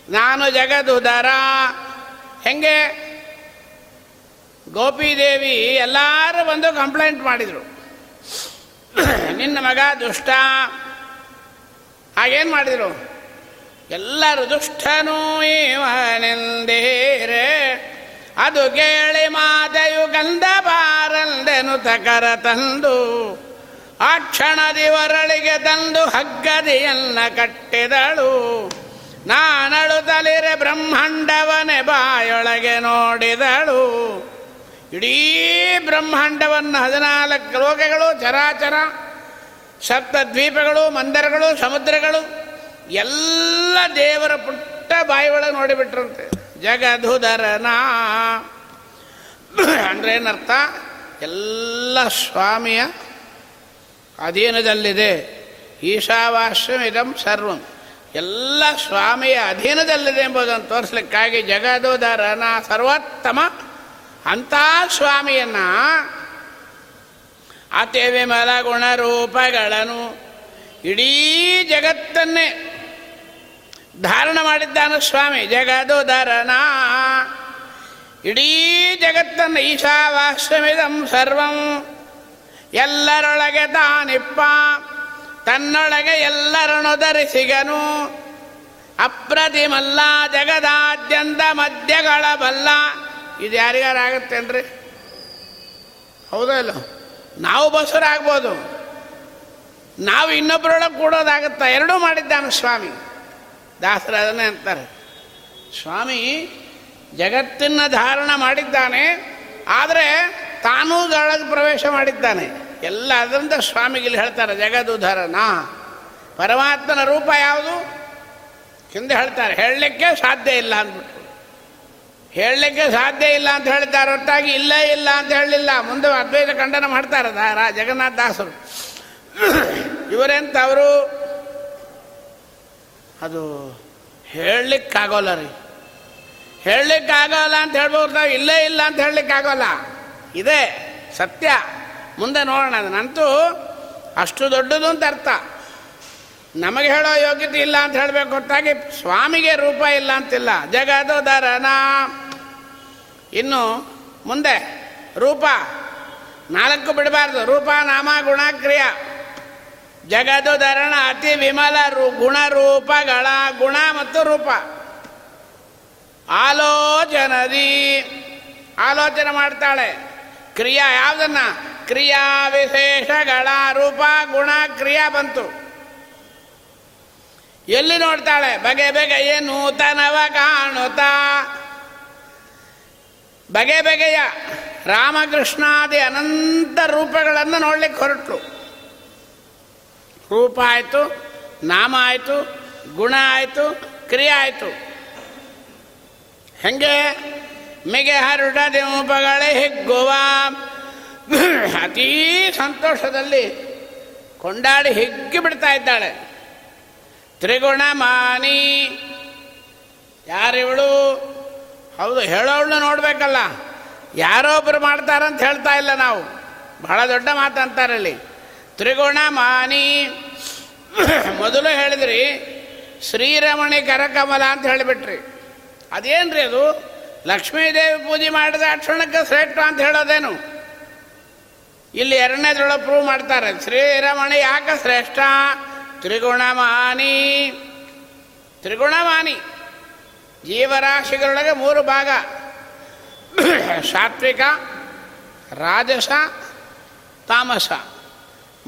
ನಾನು ಜಗದುದರ ಹೆಂಗೆ? ಗೋಪಿದೇವಿ ಎಲ್ಲರೂ ಬಂದು ಕಂಪ್ಲೇಂಟ್ ಮಾಡಿದರು. ನಿನ್ನ ಮಗ ದುಷ್ಟ. ಹಾಗೇನು ಮಾಡಿದರು? ಎಲ್ಲರೂ ದುಷ್ಟನೂ ಇವನೆಂದೇರೆ ಅದು ಕೇಳಿ ಮಾತೆಯು ಗಂಧ ಬಾರಂದೆನು ತಕರ ತಂದು, ಆ ಕ್ಷಣದಿ ಒರಳಿಗೆ ತಂದು ಹಗ್ಗದಿಯನ್ನ ಕಟ್ಟಿದಳು. ನಾನಳುತ್ತಲಿರೆ ಬ್ರಹ್ಮಾಂಡವನೆ ಬಾಯೊಳಗೆ ನೋಡಿದಳು. ಇಡೀ ಬ್ರಹ್ಮಾಂಡವನ್ನು ಹದಿನಾಲ್ಕು ಲೋಕಗಳು, ಚರಾಚರ ಸಪ್ತ ದ್ವೀಪಗಳು ಮಂದಿರಗಳು, ಸಮುದ್ರಗಳು, ಎಲ್ಲ ದೇವರ ಪುಟ್ಟ ಬಾಯಿಯೊಳಗೆ ನೋಡಿಬಿಟ್ರಂತೆ. ಜಗಧುಧರನಾ ಅಂದ್ರೆ ಏನರ್ಥ? ಎಲ್ಲ ಸ್ವಾಮಿಯ ಅಧೀನದಲ್ಲಿದೆ. ಇದಂ ಸರ್ವಂ. ಎಲ್ಲ ಸ್ವಾಮಿಯ ಅಧೀನದಲ್ಲಿದೆ ಎಂಬುದನ್ನು ತೋರಿಸ್ಲಿಕ್ಕಾಗಿ ಜಗದೋದರನ ಸರ್ವೋತ್ತಮ ಅಂಥ ಸ್ವಾಮಿಯನ್ನ ಅತಿ ಮಲ ಗುಣರೂಪಗಳನ್ನು ಇಡೀ ಜಗತ್ತನ್ನೇ ಧಾರಣ ಮಾಡಿದ್ದಾನೆ ಸ್ವಾಮಿ ಜಗದೋದರನ. ಇಡೀ ಜಗತ್ತನ್ನು ಈಶಾವಾಸ್ಯಮಿದಂ ಸರ್ವಂ. ಎಲ್ಲರೊಳಗೆ ತಾನಿಪ್ಪ, ತನ್ನೊಳಗೆ ಎಲ್ಲರನ್ನು ಧರಿಸಿಗನು. ಅಪ್ರತಿಮಲ್ಲ ಜಗದಾದ್ಯಂತ ಮಧ್ಯಗಳ ಬಲ್ಲ. ಇದು ಯಾರಿಗಾರಾಗತ್ತೇನ್ರಿ ಹೌದಲ್ಲ ನಾವು ಬಸರಾಗ್ಬೋದು. ನಾವು ಇನ್ನೊಬ್ಬರೊಳಗೆ ಕೂಡೋದಾಗುತ್ತಾ? ಎರಡೂ ಮಾಡಿದ್ದಾನೆ ಸ್ವಾಮಿ. ಅದನ್ನೇ ಅಂತಾರೆ. ಸ್ವಾಮಿ ಜಗತ್ತನ್ನು ಧಾರಣ ಮಾಡಿದ್ದಾನೆ, ಆದರೆ ತಾನೂ ಗಾಳದ ಪ್ರವೇಶ ಮಾಡಿದ್ದಾನೆ. ಎಲ್ಲ ಅದರಿಂದ ಸ್ವಾಮಿಗಿಲ್ಲಿ ಹೇಳ್ತಾರೆ, ಜಗದುಧರನ. ಪರಮಾತ್ಮನ ರೂಪ ಯಾವುದು? ಹಿಂದೆ ಹೇಳ್ತಾರೆ, ಹೇಳಲಿಕ್ಕೆ ಸಾಧ್ಯ ಇಲ್ಲ ಅಂದ್ಬಿಟ್ಟು. ಹೇಳಲಿಕ್ಕೆ ಸಾಧ್ಯ ಇಲ್ಲ ಅಂತ ಹೇಳ್ತಾರೆ, ಒಟ್ಟಾಗಿ ಇಲ್ಲೇ, ಇಲ್ಲ ಅಂತ ಹೇಳಲಿಲ್ಲ. ಮುಂದೆ ಅದ್ವೈತ ಖಂಡನ ಮಾಡ್ತಾರೆ ರಾ ಜಗನ್ನಾಥ ದಾಸರು. ಇವರೆಂತವರು ಅದು ಹೇಳಲಿಕ್ಕಾಗೋಲ್ಲ ರೀ. ಹೇಳಲಿಕ್ಕಾಗೋಲ್ಲ ಅಂತ ಹೇಳ್ಬೋದು ಇಲ್ಲೇ ಇಲ್ಲ ಅಂತ ಹೇಳಲಿಕ್ಕಾಗಲ್ಲ. ಇದೆ ಸತ್ಯ. ಮುಂದೆ ನೋಡೋಣ ಅದನ್ನಂತೂ ಅಷ್ಟು ದೊಡ್ಡದು ಅಂತ ಅರ್ಥ. ನಮಗೆ ಹೇಳೋ ಯೋಗ್ಯತೆ ಇಲ್ಲ ಅಂತ ಹೇಳಬೇಕು ಹೊತ್ತಾಗಿ ಸ್ವಾಮಿಗೆ ರೂಪ ಇಲ್ಲ ಅಂತಿಲ್ಲ. ಜಗದು ದರನ ಇನ್ನು ಮುಂದೆ ರೂಪ. ನಾಲ್ಕು ಬಿಡಬಾರ್ದು. ರೂಪ, ನಾಮ, ಗುಣ, ಕ್ರಿಯ. ಜಗದುಧರಣ ಅತಿ ವಿಮಲ ರೂ ಗುಣರೂಪಗಳ ಗುಣ ಮತ್ತು ರೂಪ. ಆಲೋಚನದಿ. ಆಲೋಚನೆ ಮಾಡ್ತಾಳೆ. ಕ್ರಿಯಾ ಯಾವುದನ್ನ? ಕ್ರಿಯಾ ವಿಶೇಷಗಳ ರೂಪ ಗುಣ ಕ್ರಿಯಾ ಬಂತು. ಎಲ್ಲಿ ನೋಡ್ತಾಳೆ? ಬಗೆ ಬಗೆಯ ನೂತನವ ಕಾಣುತ್ತಾ. ಬಗೆ ಬಗೆಯ ರಾಮಕೃಷ್ಣಾದಿ ಅನಂತ ರೂಪಗಳನ್ನು ನೋಡ್ಲಿಕ್ಕೆ ಹೊರಟು ರೂಪ ಆಯಿತು, ನಾಮ ಆಯಿತು, ಗುಣ ಆಯಿತು, ಕ್ರಿಯೆ ಆಯಿತು. ಹೆಂಗೆ? ಮಿಗೆ ಹರಡ ದೇವಪಗಳೇ ಹಿಗ್ಗುವ. ಅತೀ ಸಂತೋಷದಲ್ಲಿ ಕೊಂಡಾಡಿ ಹಿಗ್ಗಿ ಬಿಡ್ತಾ ಇದ್ದಾಳೆ. ತ್ರಿಗುಣ ಮಾನಿ ಯಾರಿವಳು? ಹೌದು ಹೇಳೋವಳು ನೋಡಬೇಕಲ್ಲ. ಯಾರೊಬ್ಬರು ಮಾಡ್ತಾರಂತ ಹೇಳ್ತಾ ಇಲ್ಲ ನಾವು. ಬಹಳ ದೊಡ್ಡ ಮಾತಂತಾರಲ್ಲಿ ತ್ರಿಗುಣ ಮಾನಿ ಮೊದಲು ಹೇಳಿದ್ರಿ, ಶ್ರೀರಮಣಿ ಕರಕಮಲ ಅಂತ ಹೇಳಿಬಿಟ್ರಿ. ಅದೇನ್ರಿ ಅದು? ಲಕ್ಷ್ಮೀದೇವಿ ಪೂಜೆ ಮಾಡಿದ ಅಕ್ಷಣಕ್ಕೆ ಶ್ರೇಷ್ಠ ಅಂತ ಹೇಳೋದೇನು? ಇಲ್ಲಿ ಎರಡನೇದ್ರೊಳಗೆ ಪ್ರೂವ್ ಮಾಡ್ತಾರೆ. ಶ್ರೀರಮಣಿ ಯಾಕೆ ಶ್ರೇಷ್ಠ? ತ್ರಿಗುಣಮಾನಿ. ತ್ರಿಗುಣಮಾನಿ. ಜೀವರಾಶಿಗಳೊಳಗೆ ಮೂರು ಭಾಗ. ಸಾತ್ವಿಕ, ರಾಜಸ, ತಾಮಸ.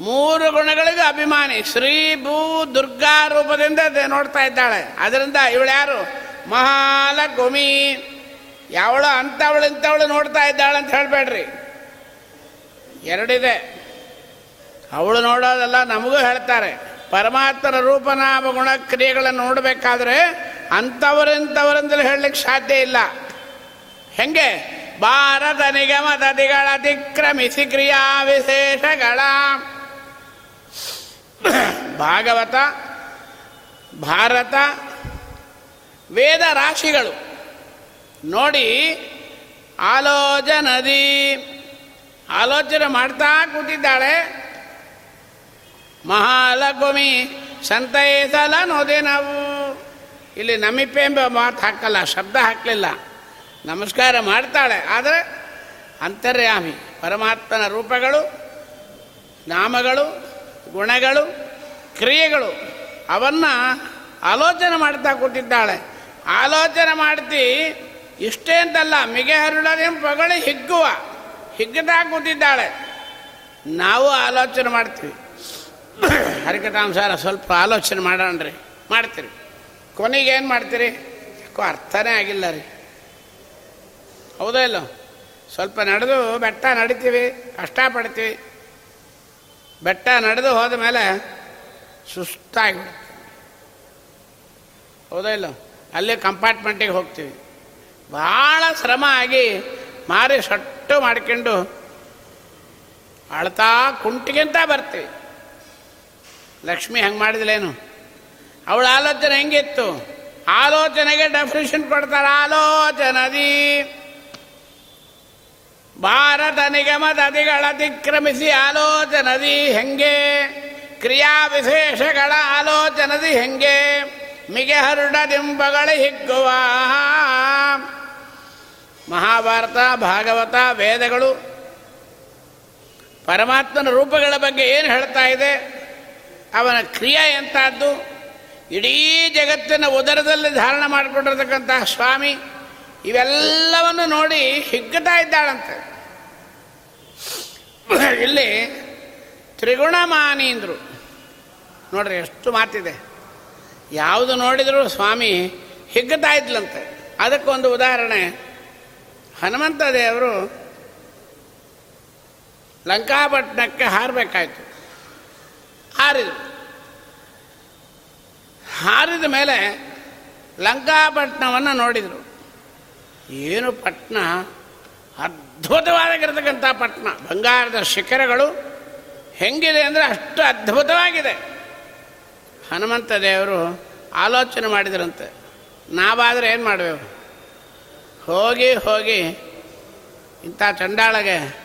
ಮೂರು ಗುಣಗಳಿಗೂ ಅಭಿಮಾನಿ. ಶ್ರೀ ಭೂ ದುರ್ಗಾ ರೂಪದಿಂದ ನೋಡ್ತಾ ಇದ್ದಾಳೆ. ಅದರಿಂದ ಇವಳು ಯಾರು ಮಹಾಲಕ್ಷ್ಮಿ. ಯಾವಳು ಅಂಥವಳು ಇಂಥವಳು ನೋಡ್ತಾ ಅಂತ ಹೇಳಬೇಡ್ರಿ. ಎರಡಿದೆ. ಅವಳು ನೋಡೋದಲ್ಲ ನಮಗೂ ಹೇಳ್ತಾರೆ. ಪರಮಾತ್ಮನ ರೂಪನಾಮ ಗುಣ ಕ್ರಿಯೆಗಳನ್ನು ನೋಡಬೇಕಾದ್ರೆ ಅಂಥವರು ಇಂಥವರಿಂದಲೂ ಹೇಳಲಿಕ್ಕೆ ಸಾಧ್ಯ ಇಲ್ಲ. ಹೆಂಗೆ? ಭಾರತ ನಿಗಮದದಿಗಳ ಅತಿಕ್ರಮಿಸಿ ಕ್ರಿಯಾ ವಿಶೇಷಗಳ ಭಾಗವತ, ಭಾರತ ವೇದ ರಾಶಿಗಳು. ನೋಡಿ ಆಲೋಚನದಿ ಆಲೋಚನೆ ಮಾಡ್ತಾ ಕೂತಿದ್ದಾಳೆ. ಮಹಾಲಕ್ಷ್ಮಿ, ಸಂತೈಸಲ ನೋದೆ ನಾವು. ಇಲ್ಲಿ ನಮಿಪೆ ಎಂಬ ಮಾತು ಹಾಕಲ್ಲ, ಶಬ್ದ ಹಾಕಲಿಲ್ಲ. ನಮಸ್ಕಾರ ಮಾಡ್ತಾಳೆ. ಆದರೆ ಅಂತರ್ಯಾಮಿ, ಪರಮಾತ್ಮನ ರೂಪಗಳು, ನಾಮಗಳು, ಗುಣಗಳು, ಕ್ರಿಯೆಗಳು, ಅವನ್ನು ಆಲೋಚನೆ ಮಾಡ್ತಾ ಕೂತಿದ್ದಾಳೆ. ಆಲೋಚನೆ ಮಾಡ್ತಿ, ಇಷ್ಟೇ ಅಂತಲ್ಲ, ಮಿಗೆ ಹರಡೋದೇನು ಪಗಳಿ ಹಿಗ್ಗುವ, ಹಿಗ್ಗದಾಗ ಕೂತಿದ್ದಾಳೆ. ನಾವು ಆಲೋಚನೆ ಮಾಡ್ತೀವಿ. ಹರಿಕಥಾಂಸಾರ ಸ್ವಲ್ಪ ಆಲೋಚನೆ ಮಾಡೋಣ್ರಿ, ಮಾಡ್ತೀರಿ. ಕೊನೆಗೆ ಏನು ಮಾಡ್ತೀರಿ? ಯಾಕೋ ಅರ್ಥನೇ ಆಗಿಲ್ಲ ರೀ. ಹೌದಾ ಇಲ್ಲೋ? ಸ್ವಲ್ಪ ನಡೆದು ಬೆಟ್ಟ ನಡಿತೀವಿ, ಕಷ್ಟಪಡ್ತೀವಿ. ಬೆಟ್ಟ ನಡೆದು ಹೋದ ಮೇಲೆ ಸುಸ್ತಾಗಿಬಿಡ್ತೀವಿ ಹೌದಾ ಇಲ್ಲ? ಅಲ್ಲಿ ಕಂಪಾರ್ಟ್ಮೆಂಟಿಗೆ ಹೋಗ್ತೀವಿ. ಭಾಳ ಶ್ರಮ ಆಗಿ ಮಾರಿ ಸಟ್ಟು ಮಾಡ್ಕೊಂಡು ಅಳ್ತಾ ಕುಂಟಿಗಿಂತ ಬರ್ತೀವಿ. ಲಕ್ಷ್ಮಿ ಹಂಗೆ ಮಾಡಿದ್ಲೇನು? ಅವಳ ಆಲೋಚನೆ ಹೆಂಗಿತ್ತು? ಆಲೋಚನೆಗೆ ಡೆಫಿನೇಷನ್ ಕೊಡ್ತಾರೆ ಆಲೋಚನದಿ. ಭಾರತ ನಿಗಮದ ಅದಿಗಳ ಅತಿಕ್ರಮಿಸಿ ಆಲೋಚನದಿ ಹೆಂಗೆ? ಕ್ರಿಯಾ ವಿಶೇಷಗಳ ಆಲೋಚನದಿ ಹೆಂಗೆ? ಮಿಗೆ ಹರಡದಿಂಬಗಳ ಹಿಗ್ಗುವ. ಮಹಾಭಾರತ, ಭಾಗವತ, ವೇದಗಳು ಪರಮಾತ್ಮನ ರೂಪಗಳ ಬಗ್ಗೆ ಏನು ಹೇಳ್ತಾ ಇದೆ? ಅವನ ಕ್ರಿಯೆ ಎಂಥದ್ದು ಇಡೀ ಜಗತ್ತಿನ ಉದರದಲ್ಲಿ ಧಾರಣ ಮಾಡಿಕೊಂಡಿರ್ತಕ್ಕಂಥ ಸ್ವಾಮಿ ಇವೆಲ್ಲವನ್ನು ನೋಡಿ ಹಿಗ್ಗುತ್ತಾ ಇದ್ದಾಳಂತೆ. ಇಲ್ಲಿ ತ್ರಿಗುಣಮಾನೀಂದ್ರು ನೋಡ್ರಿ, ಎಷ್ಟು ಮಾತಿದೆ. ಯಾವುದು ನೋಡಿದರೂ ಸ್ವಾಮಿ ಹಿಗ್ಗುತ್ತಾ ಇದ್ಲಂತೆ. ಅದಕ್ಕೊಂದು ಉದಾಹರಣೆ. ಹನುಮಂತ ದೇವರು ಲಂಕಾಪಟ್ಟಣಕ್ಕೆ ಹಾರಬೇಕಾಯ್ತು. ಹಾರಿದರು. ಹಾರಿದ ಮೇಲೆ ಲಂಕಾಪಟ್ಟಣವನ್ನು ನೋಡಿದರು. ಏನು ಪಟ್ಟಣ? ಅದ್ಭುತವಾಗಿರತಕ್ಕಂಥ ಪಟ್ಟಣ. ಬಂಗಾರದ ಶಿಖರಗಳು ಹೆಂಗಿದೆ ಅಂದರೆ ಅಷ್ಟು ಅದ್ಭುತವಾಗಿದೆ. ಹನುಮಂತ ದೇವರು ಆಲೋಚನೆ ಮಾಡಿದ್ರಂತೆ. ನಾವಾದರೆ ಏನು ಮಾಡಬೇಕು ಹೋಗಿ ಹೋಗಿ ಇಂಥ ಚಂಡಾಳಗೆ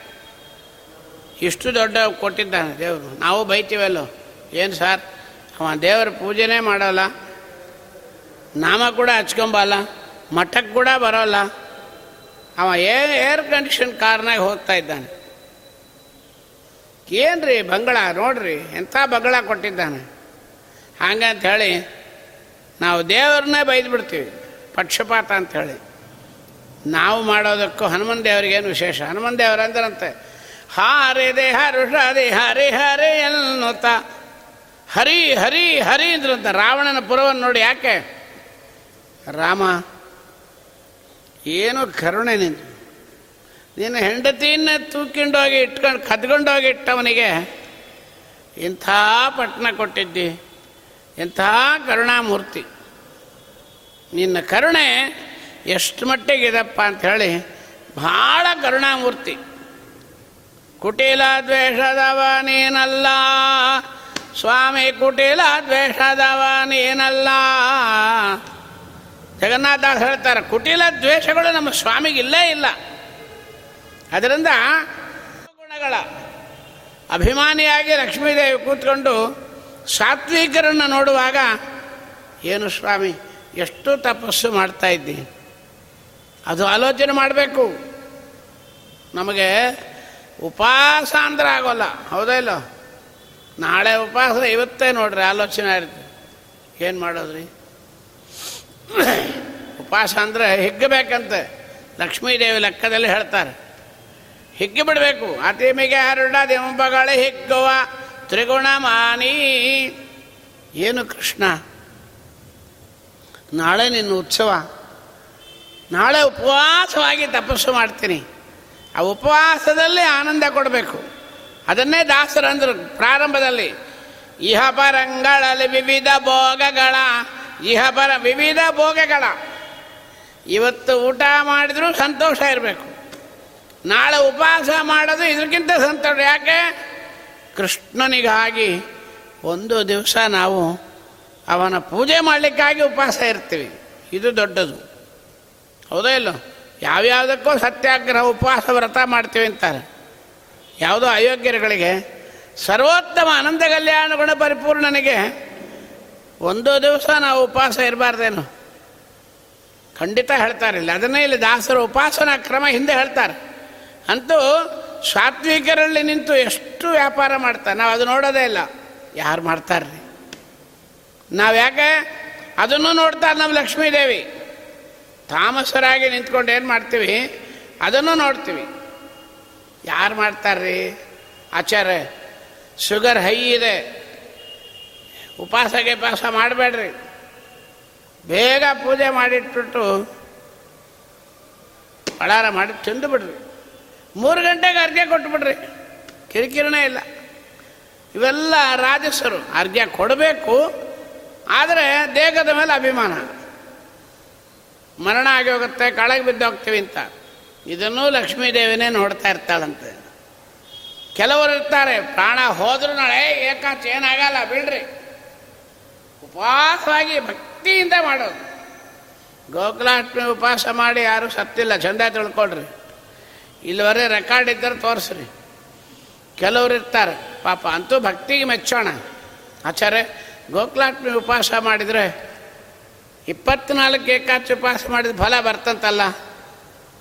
ಇಷ್ಟು ದೊಡ್ಡ ಕೊಟ್ಟಿದ್ದಾನೆ ದೇವರು. ನಾವು ಬೈತೀವಲ್ಲೋ? ಏನು ಸರ್? ಅವ ದೇವರ ಪೂಜೆನೇ ಮಾಡೋಲ್ಲ. ನಾಮ ಕೂಡ ಹಚ್ಕೊಂಬಲ್ಲ. ಮಠಕ್ಕೆ ಕೂಡ ಬರೋಲ್ಲ. ಅವ ಏರ್ ಏರ್ ಕಂಡೀಷನ್ ಕಾರ್ನಾಗ ಹೋಗ್ತಾ ಇದ್ದಾನೆ. ಏನ್ರಿ ಬಂಗಳ? ನೋಡ್ರಿ, ಎಂಥ ಬಂಗಳ ಕೊಟ್ಟಿದ್ದಾನೆ. ಹಂಗಂತ ಹೇಳಿ ನಾವು ದೇವ್ರನ್ನೇ ಬೈದು ಬಿಡ್ತೀವಿ ಪಕ್ಷಪಾತ ಅಂತ ಹೇಳಿ ನಾವು ಮಾಡೋದಕ್ಕೂ ಹನುಮನ್ ದೇವರಿಗೇನು ವಿಶೇಷ? ಹನುಮನ್ ದೇವರ ಅಂದ್ರಂತೆ, ಹಾರೇ ದೇ ಹರುಷದೆ ಹರಿ ಹರಿ ಎನ್ನುತ್ತ. ಹರಿ ಹರಿ ಹರಿ ಅಂದ್ರಂತ, ರಾವಣನ ಪುರವನ್ನು ನೋಡಿ ಯಾಕೆ? ರಾಮ, ಏನು ಕರುಣೆ ನೀನು. ನೀನು ಹೆಂಡತಿಯನ್ನ ತೂಕಿಂಡೋಗಿ ಇಟ್ಕೊಂಡು, ಕದ್ಕೊಂಡೋಗಿ ಇಟ್ಟವನಿಗೆ ಇಂಥ ಪಟ್ಟಣ ಕೊಟ್ಟಿದ್ದಿ. ಇಂಥ ಕರುಣಾಮೂರ್ತಿ. ನಿನ್ನ ಕರುಣೆ ಎಷ್ಟು ಮಟ್ಟಿಗಿದಪ್ಪ ಅಂತ ಹೇಳಿ ಭಾಳ ಕರುಣಾಮೂರ್ತಿ. ಕುಟಿಲ ದ್ವೇಷದವ ನೀನಲ್ಲ. ಸ್ವಾಮಿ ಕುಟಿಲ ದ್ವೇಷದವ ನೀನಲ್ಲ. ಜಗನ್ನಾಥದಾಸ್ ಹೇಳ್ತಾರೆ, ಕುಟಿಲ ದ್ವೇಷಗಳು ನಮ್ಮ ಸ್ವಾಮಿಗಿಲ್ಲೇ ಇಲ್ಲ. ಅದರಿಂದ ಗುಣಗಳ. ಅಭಿಮಾನಿಯಾಗಿ ಲಕ್ಷ್ಮೀದೇವಿ ಕೂತ್ಕೊಂಡು ಸಾತ್ವಿಕರನ್ನು ನೋಡುವಾಗ, ಏನು ಸ್ವಾಮಿ, ಎಷ್ಟು ತಪಸ್ಸು ಮಾಡ್ತಾ ಇದ್ದಿ ಅದು ಆಲೋಚನೆ ಮಾಡಬೇಕು. ನಮಗೆ ಉಪವಾಸ ಅಂದ್ರೆ ಆಗೋಲ್ಲ, ಹೌದಾ ಇಲ್ಲ? ನಾಳೆ ಉಪವಾಸ ಇವತ್ತೇ ನೋಡ್ರಿ, ಆಲೋಚನೆ ಆಯ್ತು ಏನು ಮಾಡೋದ್ರಿ? ಉಪ ಉಪವಾಸ ಅಂದರೆ ಹಿಗ್ಗಬೇಕಂತೆ ಲಕ್ಷ್ಮೀದೇವಿ ಲೆಕ್ಕದಲ್ಲಿ ಹೇಳ್ತಾರೆ. ಹಿಗ್ಗಿ ಬಿಡಬೇಕು. ಅತಿಮಿಗೆ ಹರಡ ದಿಂಬಗಳ ಹಿಗ್ಗುವ. ತ್ರಿಗುಣ ಮಾನಿ ಏನು ಕೃಷ್ಣ? ನಾಳೆ ನಿನ್ನ ಉತ್ಸವ. ನಾಳೆ ಉಪವಾಸವಾಗಿ ತಪಸ್ಸು ಮಾಡ್ತೀನಿ. ಆ ಉಪವಾಸದಲ್ಲಿ ಆನಂದ ಕೊಡಬೇಕು. ಅದನ್ನೇ ದಾಸರಂದರು ಪ್ರಾರಂಭದಲ್ಲಿ. ಇಹ ಪರಂಗಳಲ್ಲಿ ವಿವಿಧ ಭೋಗಗಳ, ಇಹ ಪರ ವಿವಿಧ ಭೋಗಗಳ. ಇವತ್ತು ಊಟ ಮಾಡಿದರೂ ಸಂತೋಷ ಇರಬೇಕು. ನಾಳೆ ಉಪವಾಸ ಮಾಡೋದು ಇದಕ್ಕಿಂತ ಸಂತೋಷ. ಯಾಕೆ? ಕೃಷ್ಣನಿಗಾಗಿ ಒಂದು ದಿವಸ ನಾವು ಅವನ ಪೂಜೆ ಮಾಡಲಿಕ್ಕಾಗಿ ಉಪವಾಸ ಇರ್ತೀವಿ. ಇದು ದೊಡ್ಡದು. ಹೌದೋ ಇಲ್ಲೋ? ಯಾವ್ಯಾವುದಕ್ಕೂ ಸತ್ಯಾಗ್ರಹ, ಉಪವಾಸ, ವ್ರತ ಮಾಡ್ತೀವಿ ಅಂತಾರೆ. ಯಾವುದೋ ಅಯೋಗ್ಯರುಗಳಿಗೆ ಸರ್ವೋತ್ತಮ ಅನಂತ ಕಲ್ಯಾಣ ಗುಣ ಪರಿಪೂರ್ಣನಿಗೆ ಒಂದು ದಿವಸ ನಾವು ಉಪವಾಸ ಇರಬಾರ್ದೇನು? ಖಂಡಿತ ಹೇಳ್ತಾರೆ ಇಲ್ಲಿ. ಅದನ್ನೇ ಇಲ್ಲಿ ದಾಸರು ಉಪಾಸನಾ ಕ್ರಮ ಹಿಂದೆ ಹೇಳ್ತಾರೆ. ಅಂತೂ ಸಾತ್ವಿಕರಲ್ಲಿ ನಿಂತು ಎಷ್ಟು ವ್ಯಾಪಾರ ಮಾಡ್ತಾರೆ ನಾವು ಅದು ನೋಡೋದೇ ಇಲ್ಲ. ಯಾರು ಮಾಡ್ತಾರ್ರಿ? ನಾವು ಯಾಕೆ ಅದನ್ನು ನೋಡ್ತಾರೆ ನಮ್ಮ ಲಕ್ಷ್ಮೀದೇವಿ. ತಾಮಸರಾಗಿ ನಿಂತ್ಕೊಂಡು ಏನು ಮಾಡ್ತೀವಿ? ಅದನ್ನು ನೋಡ್ತೀವಿ. ಯಾರು ಮಾಡ್ತಾರ್ರಿ? ಆಚಾರ ಶುಗರ್ ಹೈ ಇದೆ. ಉಪವಾಸ ಗಿಪಾಸ ಮಾಡಬೇಡ್ರಿ. ಬೇಗ ಪೂಜೆ ಮಾಡಿಟ್ಬಿಟ್ಟು ಬಳಾರ ಮಾಡಿ ತಿಂದು ಬಿಡ್ರಿ. ಮೂರು ಗಂಟೆಗೆ ಅರ್ಘ್ಯ ಕೊಟ್ಬಿಡ್ರಿ. ಕಿರಿಕಿರಣ ಇಲ್ಲ. ಇವೆಲ್ಲ ರಾಜಸರು. ಅರ್ಘ್ಯ ಕೊಡಬೇಕು, ಆದರೆ ದೇಹದ ಮೇಲೆ ಅಭಿಮಾನ. ಮರಣ ಆಗಿ ಹೋಗುತ್ತೆ ಕಳಗೆ ಬಿದ್ದೋಗ್ತೀವಿ ಅಂತ. ಇದನ್ನು ಲಕ್ಷ್ಮೀದೇವಿನೇ ನೋಡ್ತಾ ಇರ್ತಾಳಂತೆ. ಕೆಲವರು ಇರ್ತಾರೆ, ಪ್ರಾಣ ಹೋದ್ರು ನಾಳೆ ಏಕಾಚ ಏನಾಗಲ್ಲ, ಬಿಡ್ರಿ. ಉಪವಾಸವಾಗಿ ಭಕ್ತಿಯಿಂದ ಮಾಡೋದು. ಗೋಕುಲಾಷ್ಟಮಿ ಉಪವಾಸ ಮಾಡಿ ಯಾರೂ ಸತ್ತಿಲ್ಲ, ಚಂದ ತಿಳ್ಕೊಳ್ರಿ. ಇಲ್ಲಿವರೆ ರೆಕಾರ್ಡ್ ಇದ್ದರೆ ತೋರಿಸ್ರಿ. ಕೆಲವರು ಇರ್ತಾರೆ. ಪಾಪ ಅಂತೂ ಭಕ್ತಿಗೆ ಮೆಚ್ಚೋಣ. ಆಚಾರ್ಯ, ಗೋಕುಲಾಟ್ಮಿ ಉಪವಾಸ ಮಾಡಿದರೆ ಇಪ್ಪತ್ನಾಲ್ಕು ಏಕಾಚಿ ಉಪವಾಸ ಮಾಡಿದ ಫಲ ಬರ್ತಂತಲ್ಲ?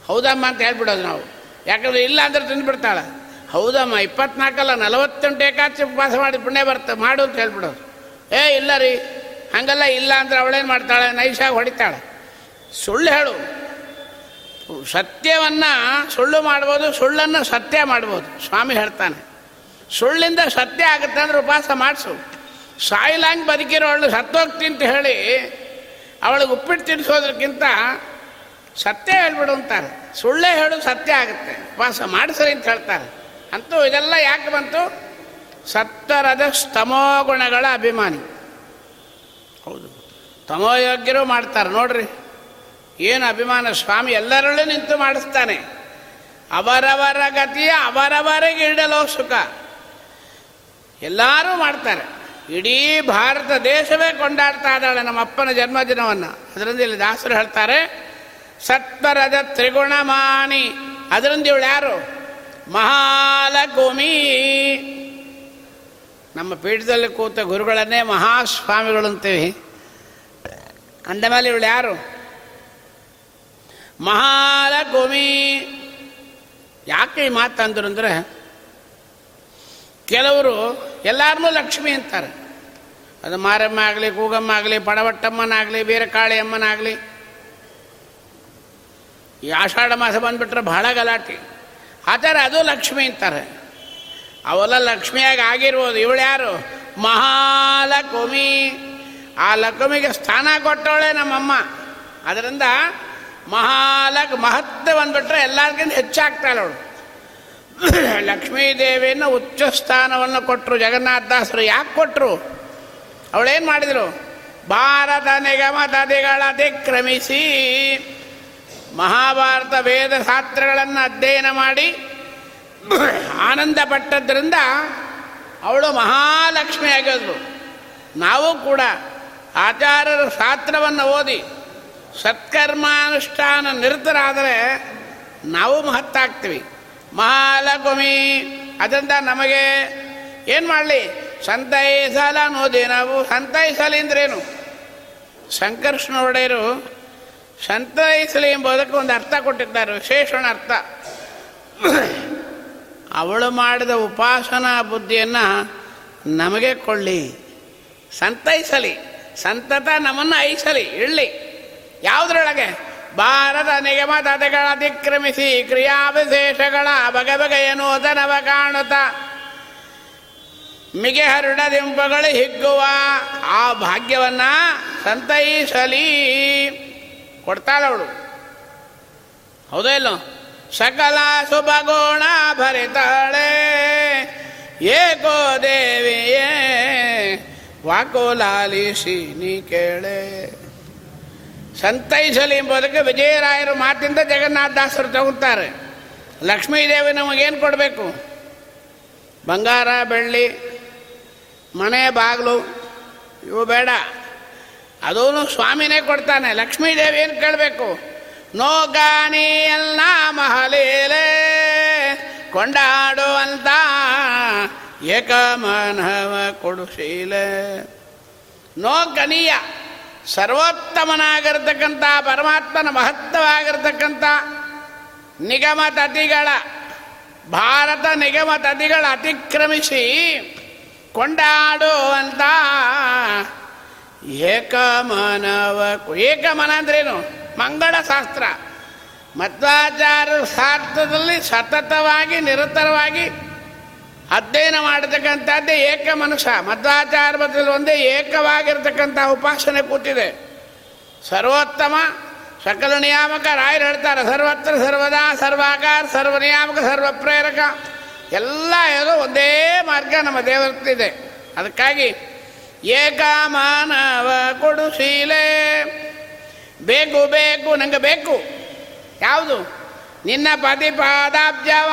ಹೌದಮ್ಮ ಅಂತ ಹೇಳ್ಬಿಡೋದು ನಾವು. ಯಾಕಂದ್ರೆ ಇಲ್ಲ ಅಂದ್ರೆ ತಿಂದ್ಬಿಡ್ತಾಳೆ. ಹೌದಮ್ಮ, ಇಪ್ಪತ್ನಾಲ್ಕಲ್ಲ, ನಲವತ್ತೆಂಟು ಏಕಾಚಿ ಉಪವಾಸ ಮಾಡಿ ಪುಣ್ಯ ಬರ್ತ ಮಾಡು ಅಂತ ಹೇಳ್ಬಿಡೋದು. ಏ, ಇಲ್ಲ ರೀ. ಹಂಗಲ್ಲ, ಇಲ್ಲ ಅಂದ್ರೆ ಅವಳೇನು ಮಾಡ್ತಾಳೆ? ನೈಸಾಗಿ ಹೊಡಿತಾಳೆ. ಸುಳ್ಳು ಹೇಳು. ಸತ್ಯವನ್ನು ಸುಳ್ಳು ಮಾಡ್ಬೋದು, ಸುಳ್ಳನ್ನು ಸತ್ಯ ಮಾಡ್ಬೋದು. ಸ್ವಾಮಿ ಹೇಳ್ತಾನೆ, ಸುಳ್ಳಿಂದ ಸತ್ಯ ಆಗುತ್ತೆ ಅಂದ್ರೆ ಉಪವಾಸ ಮಾಡಿಸು. ಸಾಯಿಲಾಂಗ್ ಬದುಕಿರೋಳು ಸತ್ತೋಗ್ತಿ ಅಂತ ಹೇಳಿ ಅವಳಿಗೆ ಉಪ್ಪಿಟ್ಟು ತಿನ್ನಿಸೋದ್ರಕ್ಕಿಂತ ಸತ್ಯ ಹೇಳ್ಬಿಡು ಅಂತಾರೆ. ಸುಳ್ಳೇ ಹೇಳು, ಸತ್ಯ ಆಗುತ್ತೆ. ಉಪವಾಸ ಮಾಡಿಸ್ರಿ ಅಂತ ಹೇಳ್ತಾರೆ. ಅಂತೂ ಇದೆಲ್ಲ ಯಾಕೆ ಬಂತು? ಸತ್ತರದ ಸ್ತಮೋ ಗುಣಗಳ ಅಭಿಮಾನಿ. ಹೌದು. ತಮೋಯೋಗ್ಯರು ಮಾಡ್ತಾರೆ, ನೋಡ್ರಿ. ಏನು ಅಭಿಮಾನ? ಸ್ವಾಮಿ ಎಲ್ಲರಲ್ಲೂ ನಿಂತು ಮಾಡಿಸ್ತಾನೆ. ಅವರವರ ಗತಿಯ ಅವರವರಿಗೆ ಇಡಲೋ ಸುಖ. ಎಲ್ಲರೂ ಮಾಡ್ತಾರೆ. ಇಡೀ ಭಾರತ ದೇಶವೇ ಕೊಂಡಾಡ್ತಾ ಇದ್ದಾಳೆ ನಮ್ಮ ಅಪ್ಪನ ಜನ್ಮದಿನವನ್ನು. ಅದರಿಂದ ಇಲ್ಲಿ ದಾಸರು ಹೇಳ್ತಾರೆ ಸತ್ವರದ ತ್ರಿಗುಣಮಾನಿ ಅದರಿಂದ ಇವಳು ಯಾರು? ಮಹಾಲಕುಮಿ ನಮ್ಮ ಪೀಠದಲ್ಲಿ ಕೂತ ಗುರುಗಳನ್ನೇ ಮಹಾಸ್ವಾಮಿಗಳು ಅಂತೀವಿ ಅಂದ ಮೇಲೆ ಇವಳು ಯಾರು? ಮಹಾಲಕುಮಿ ಯಾಕೆ ಈ ಮಾತಂದ್ರು ಅಂದರೆ ಕೆಲವರು ಎಲ್ಲಾರನ್ನೂ ಲಕ್ಷ್ಮಿ ಅಂತಾರೆ. ಅದು ಮಾರಮ್ಮ ಆಗಲಿ, ಕೂಗಮ್ಮ ಆಗಲಿ, ಪಡವಟ್ಟಮ್ಮನಾಗಲಿ ಬೀರಕಾಳಿಯಮ್ಮನಾಗಲಿ ಈ ಆಷಾಢ ಮಾಸ ಬಂದುಬಿಟ್ರೆ ಬಹಳ ಗಲಾಟೆ. ಆ ಥರ ಅದು ಲಕ್ಷ್ಮಿ ಅಂತಾರೆ. ಅವೆಲ್ಲ ಲಕ್ಷ್ಮಿಯಾಗಿ ಆಗಿರ್ಬೋದು. ಇವಳು ಯಾರು? ಮಹಾಲಕ್ಷ್ಮಿ. ಆ ಲಕ್ಷ್ಮಿಗೆ ಸ್ಥಾನ ಕೊಟ್ಟವಳೆ ನಮ್ಮಮ್ಮ. ಅದರಿಂದ ಮಹಾಲಕ್ ಮಹತ್ವ ಬಂದ್ಬಿಟ್ರೆ ಎಲ್ಲರಿಗಿಂತ ಹೆಚ್ಚಾಗ್ತಾಳೆ ಅವಳು. ಲಕ್ಷ್ಮೀದೇವಿಯನ್ನು ಉಚ್ಚ ಸ್ಥಾನವನ್ನು ಕೊಟ್ಟರು ಜಗನ್ನಾಥದಾಸರು ಯಾಕೆ ಕೊಟ್ಟರು ಅವಳೇನು ಮಾಡಿದರು? ಭಾರತ ನಿಗಮ ತದಿಗಳ ಅತಿಕ್ರಮಿಸಿ ಮಹಾಭಾರತ ವೇದ ಶಾಸ್ತ್ರಗಳನ್ನು ಅಧ್ಯಯನ ಮಾಡಿ ಆನಂದ ಪಟ್ಟದ್ರಿಂದ ಅವಳು ಮಹಾಲಕ್ಷ್ಮಿ ಆಗಿದ್ಲು. ನಾವು ಕೂಡ ಆಚಾರ್ಯರ ಶಾಸ್ತ್ರವನ್ನು ಓದಿ ಸತ್ಕರ್ಮಾನುಷ್ಠಾನ ನಿರತರಾದರೆ ನಾವು ಮಹತ್ತಾಗ್ತೀವಿ. ಮಹಾಲಕ್ಷ್ಮಿ, ಅದರಿಂದ ನಮಗೆ ಏನು ಮಾಡಲಿ? ಸಂತೈಸಲ ಅನ್ನೋದೇ ನಾವು ಸಂತೈಸಲಿ ಅಂದ್ರೇನು ಸಂಕರ್ಷಣ ಒಡೆಯರು ಸಂತೈಸಲಿ ಎಂಬುದಕ್ಕೆ ಒಂದು ಅರ್ಥ ಕೊಟ್ಟಿದ್ದಾರೆ ವಿಶೇಷಣ ಅರ್ಥ. ಅವಳು ಮಾಡಿದ ಉಪಾಸನಾ ಬುದ್ಧಿಯನ್ನು ನಮಗೆ ಕೊಳ್ಳಿ ಸಂತೈಸಲಿ ಸಂತತ ನಮ್ಮನ್ನು ಐಸಲಿ ಇಳ್ಳಿ ಯಾವುದ್ರೊಳಗೆ? ಭಾರತ ನಿಗಮ ತತೆಗಳ ಅತಿಕ್ರಮಿಸಿ ಕ್ರಿಯಾವಿಶೇಷಗಳ ಬಗೆ ಬಗೆಯ ನೂತನವ ಕಾಣುತ್ತ ಮಿಗೆ ಹರಡದಿಂಪಗಳು ಹಿಗ್ಗುವ ಆ ಭಾಗ್ಯವನ್ನ ಸಂತೈಸಲಿ. ಕೊಡ್ತಾಳವಳು ಹೌದೇ ಇಲ್ಲ? ಸಕಲ ಸುಭಗುಣ ಭರಿತಾಳೆ. ಏಕೋ ದೇವಿಯೇ ವಾಕೋಲಾಲಿಸಿ ನೀ ಕೇಳೆ. ಸಂತೈಸಲಿ ಎಂಬುದಕ್ಕೆ ವಿಜಯರಾಯರ ಮಾತಿಂದ ಜಗನ್ನಾಥದಾಸರು ತಗುತ್ತಾರೆ ಲಕ್ಷ್ಮೀದೇವಿ ನಮಗೇನು ಕೊಡಬೇಕು? ಬಂಗಾರ, ಬೆಳ್ಳಿ ಮನೆ ಬಾಗಿಲು, ಇವು ಬೇಡ. ಅದೂ ಸ್ವಾಮಿನೇ ಕೊಡ್ತಾನೆ. ಲಕ್ಷ್ಮೀದೇವಿ ಏನು ಕೇಳಬೇಕು? ಎಲ್ಲ ಮಹಲೇಲೆ ಕೊಂಡಾಡುವಂತ ಏಕಮನವ ಕೊಡುಶೀಲೆ ನೋ ಗನೀಯ ಸರ್ವೋತ್ತಮನಾಗಿರ್ತಕ್ಕಂಥ, ಪರಮಾತ್ಮನ ಮಹತ್ವವಾಗಿರ್ತಕ್ಕಂಥ ನಿಗಮ ತತಿಗಳ ಭಾರತ ನಿಗಮ ತತಿಗಳ ಅತಿಕ್ರಮಿಸಿ ಕೊಂಡಾಡುವಂಥ ಏಕಮನವ ಏಕಮನ ಅಂದ್ರೇನು? ಮಂಗಳ ಶಾಸ್ತ್ರ ಮಧ್ವಾಚಾರ ಶಾಸ್ತ್ರದಲ್ಲಿ ಸತತವಾಗಿ ನಿರಂತರವಾಗಿ ಅಧ್ಯಯನ ಮಾಡತಕ್ಕಂಥದ್ದೇ ಏಕ ಮನುಷ್ಯ. ಮಧ್ವಾಚಾರ ಬದ್ಧದಲ್ಲಿ ಒಂದೇ ಏಕವಾಗಿರ್ತಕ್ಕಂಥ ಉಪಾಸನೆ ಕೂತಿದೆ. ಸರ್ವೋತ್ತಮ, ಸಕಲ ನಿಯಾಮಕ ರಾಯರು ಹೇಳ್ತಾರೆ, ಸರ್ವತ್ರ ಸರ್ವದಾ ಸರ್ವಾಕಾರ ಸರ್ವ ನಿಯಾಮಕ, ಸರ್ವ ಪ್ರೇರಕ. ಎಲ್ಲ ಏನೋ ಒಂದೇ ಮಾರ್ಗ ನಮ್ಮ ದೇವರತ್ತಿದೆ ಅದಕ್ಕಾಗಿ ಏಕ ಮಾನವ ಕೊಡುಶೀಲೆ ಬೇಕು ಬೇಕು ನನಗೆ ಬೇಕು. ಯಾವುದು? ನಿನ್ನ ಪತಿ ಪಾದಾಬ್ಜವ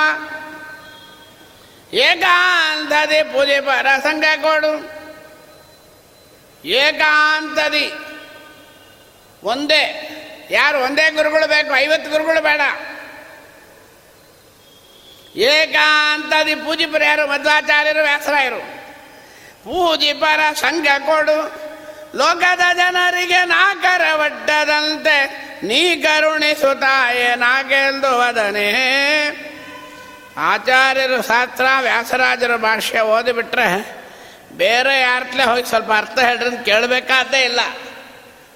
ಏಕಾಂತದಿ ಪೂಜೆ ಪರ ಸಂಘ ಕೊಡು. ಏಕಾಂತದಿ. ಒಂದೇ. ಯಾರು ಒಂದೇ ಗುರುಗಳು ಬೇಕು, ಐವತ್ತು ಗುರುಗಳು ಬೇಡ. ಏಕಾಂತದಿ ಪೂಜಿಪರ ಯಾರು? ಮಧ್ವಾಚಾರ್ಯರು, ವ್ಯಾಸರಾಯರು. ಪೂಜಿಪರ ಸಂಘ ಕೊಡು. ಲೋಕದ ಜನರಿಗೆ ನಾಕರ ಒಡ್ಡದಂತೆ ನೀ ಕರುಣಿಸುತ್ತಾಯೇ ನಾಗೆಂದು ವದನೆ. ಆಚಾರ್ಯರು ಶಾಸ್ತ್ರ, ವ್ಯಾಸರಾಜರ ಭಾಷ್ಯ ಓದಿಬಿಟ್ರೆ ಬೇರೆ ಯಾರತ್ಲೆ ಹೋಗಿ ಸ್ವಲ್ಪ ಅರ್ಥ ಹೇಳ್ರಿ ಕೇಳಬೇಕಾದ್ದೇ ಇಲ್ಲ.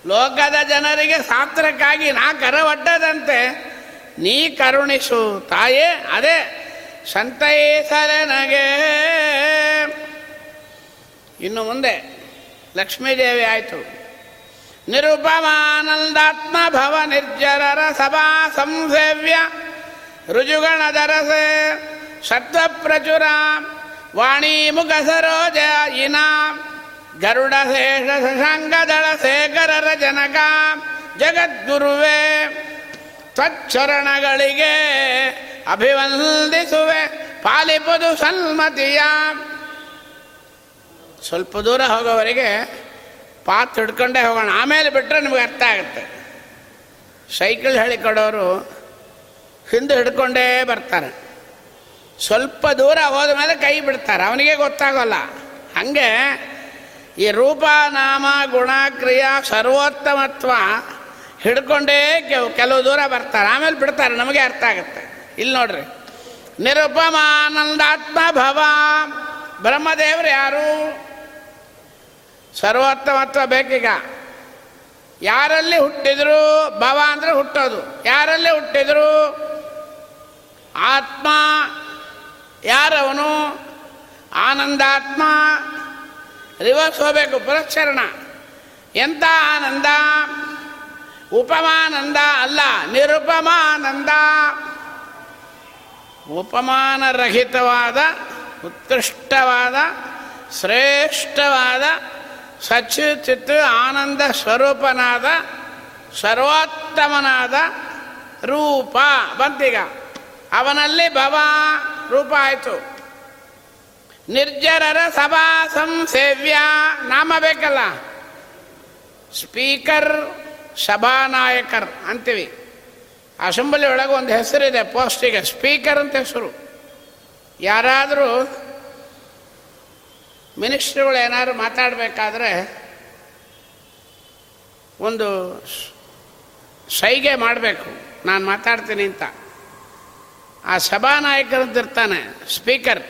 ಲೋಕದ ಜನರಿಗೆ ಶಾಸ್ತ್ರಕ್ಕಾಗಿ ನಾ ಕರ ಒಡ್ಡದಂತೆ ನೀ ಕರುಣಿಸು ತಾಯೇ ಅದೇ ಸಂತೈಸಲೆ ನಗೆ ಇನ್ನು ಮುಂದೆ ಲಕ್ಷ್ಮೀದೇವಿ ಆಯಿತು. ನಿರುಪಮಾನಂದಾತ್ಮ ಭವ ನಿರ್ಜರರ ಸಭಾ ಸಂಸೇವ್ಯ ರುಜುಗಣದರಸೆ ಸತ್ವ ಪ್ರಚುರ ವಾಣಿ ಮುಖ ಸರೋಜ ಇನ ಗರುಡ ಶೇಷ ಶಶಾಂಗದಳ ಶೇಖರರ ಜನಕ ಜಗದ್ಗುರುವೆ ತ್ವಚ್ಚರಣಗಳಿಗೆ ಅಭಿವಂದಿಸುವೆ ಪಾಲಿಪದು ಸನ್ಮತಿಯ. ಸ್ವಲ್ಪ ದೂರ ಹೋಗೋವರೆಗೆ ಪಾತ್ ಹಿಡ್ಕೊಂಡೇ ಹೋಗೋಣ. ಆಮೇಲೆ ಬಿಟ್ಟರೆ ನಿಮಗೆ ಅರ್ಥ ಆಗುತ್ತೆ. ಸೈಕಲ್ ಹೇಳಿಕೊಡೋರು ಹಿಂದೆ ಹಿಡ್ಕೊಂಡೇ ಬರ್ತಾರೆ. ಸ್ವಲ್ಪ ದೂರ ಹೋದ ಮೇಲೆ ಕೈ ಬಿಡ್ತಾರೆ. ಅವನಿಗೆ ಗೊತ್ತಾಗೋಲ್ಲ. ಹಾಗೆ ಈ ರೂಪ ನಾಮ ಗುಣ ಕ್ರಿಯಾ ಸರ್ವೋತ್ತಮತ್ವ ಹಿಡ್ಕೊಂಡೇ ಕೆಲವು ದೂರ ಬರ್ತಾರೆ. ಆಮೇಲೆ ಬಿಡ್ತಾರೆ. ನಮಗೆ ಅರ್ಥ ಆಗುತ್ತೆ. ಇಲ್ಲಿ ನೋಡ್ರಿ. ನಿರುಪಮಾನಂದಾತ್ಮ ಭವ. ಬ್ರಹ್ಮದೇವರು ಯಾರು? ಸರ್ವೋತ್ತಮತ್ವ ಬೇಕೀಗ. ಯಾರಲ್ಲಿ ಹುಟ್ಟಿದ್ರು ಭವ ಅಂದರೆ ಹುಟ್ಟೋದು. ಯಾರಲ್ಲಿ ಹುಟ್ಟಿದ್ರು? ಆತ್ಮ ಯಾರವನು? ಆನಂದಾತ್ಮ. ರಿವರ್ಸ್ ಹೋಗಬೇಕು ಪುರಶ್ಚರಣ ಎಂಥ ಆನಂದ? ಉಪಮಾನಂದ ಅಲ್ಲ, ನಿರುಪಮಾನಂದ. ಉಪಮಾನರಹಿತವಾದ, ಉತ್ಕೃಷ್ಟವಾದ, ಶ್ರೇಷ್ಠವಾದ, ಸಚ್ಚಿತ್ ಆನಂದ ಸ್ವರೂಪನಾದ, ಸರ್ವೋತ್ತಮನಾದ ರೂಪ. ಬಂತೀಗ. ಅವನಲ್ಲಿ ಭವ ರೂಪ ಆಯಿತು ನಿರ್ಜರರ ಸಭಾ ಸಂಸೇವ್ಯ ನಾಮ ಬೇಕಲ್ಲ. ಸ್ಪೀಕರ್ ಸಭಾನಾಯಕರ್ ಅಂತೀವಿ. ಅಸೆಂಬ್ಲಿ ಒಳಗೆ ಒಂದು ಹೆಸರಿದೆ ಪೋಸ್ಟಿಗೆ, ಸ್ಪೀಕರ್ ಅಂತ ಹೆಸರು. ಯಾರಾದರೂ ಮಿನಿಸ್ಟ್ರುಗಳು ಏನಾದ್ರು ಮಾತಾಡಬೇಕಾದ್ರೆ ಒಂದು ಸೈಗೆ ಮಾಡಬೇಕು. ನಾನು ಮಾತಾಡ್ತೀನಿ ಅಂತ. ಆ ಸಭಾನಾಯಕರಂತಿರ್ತಾನೆ ಸ್ಪೀಕರ್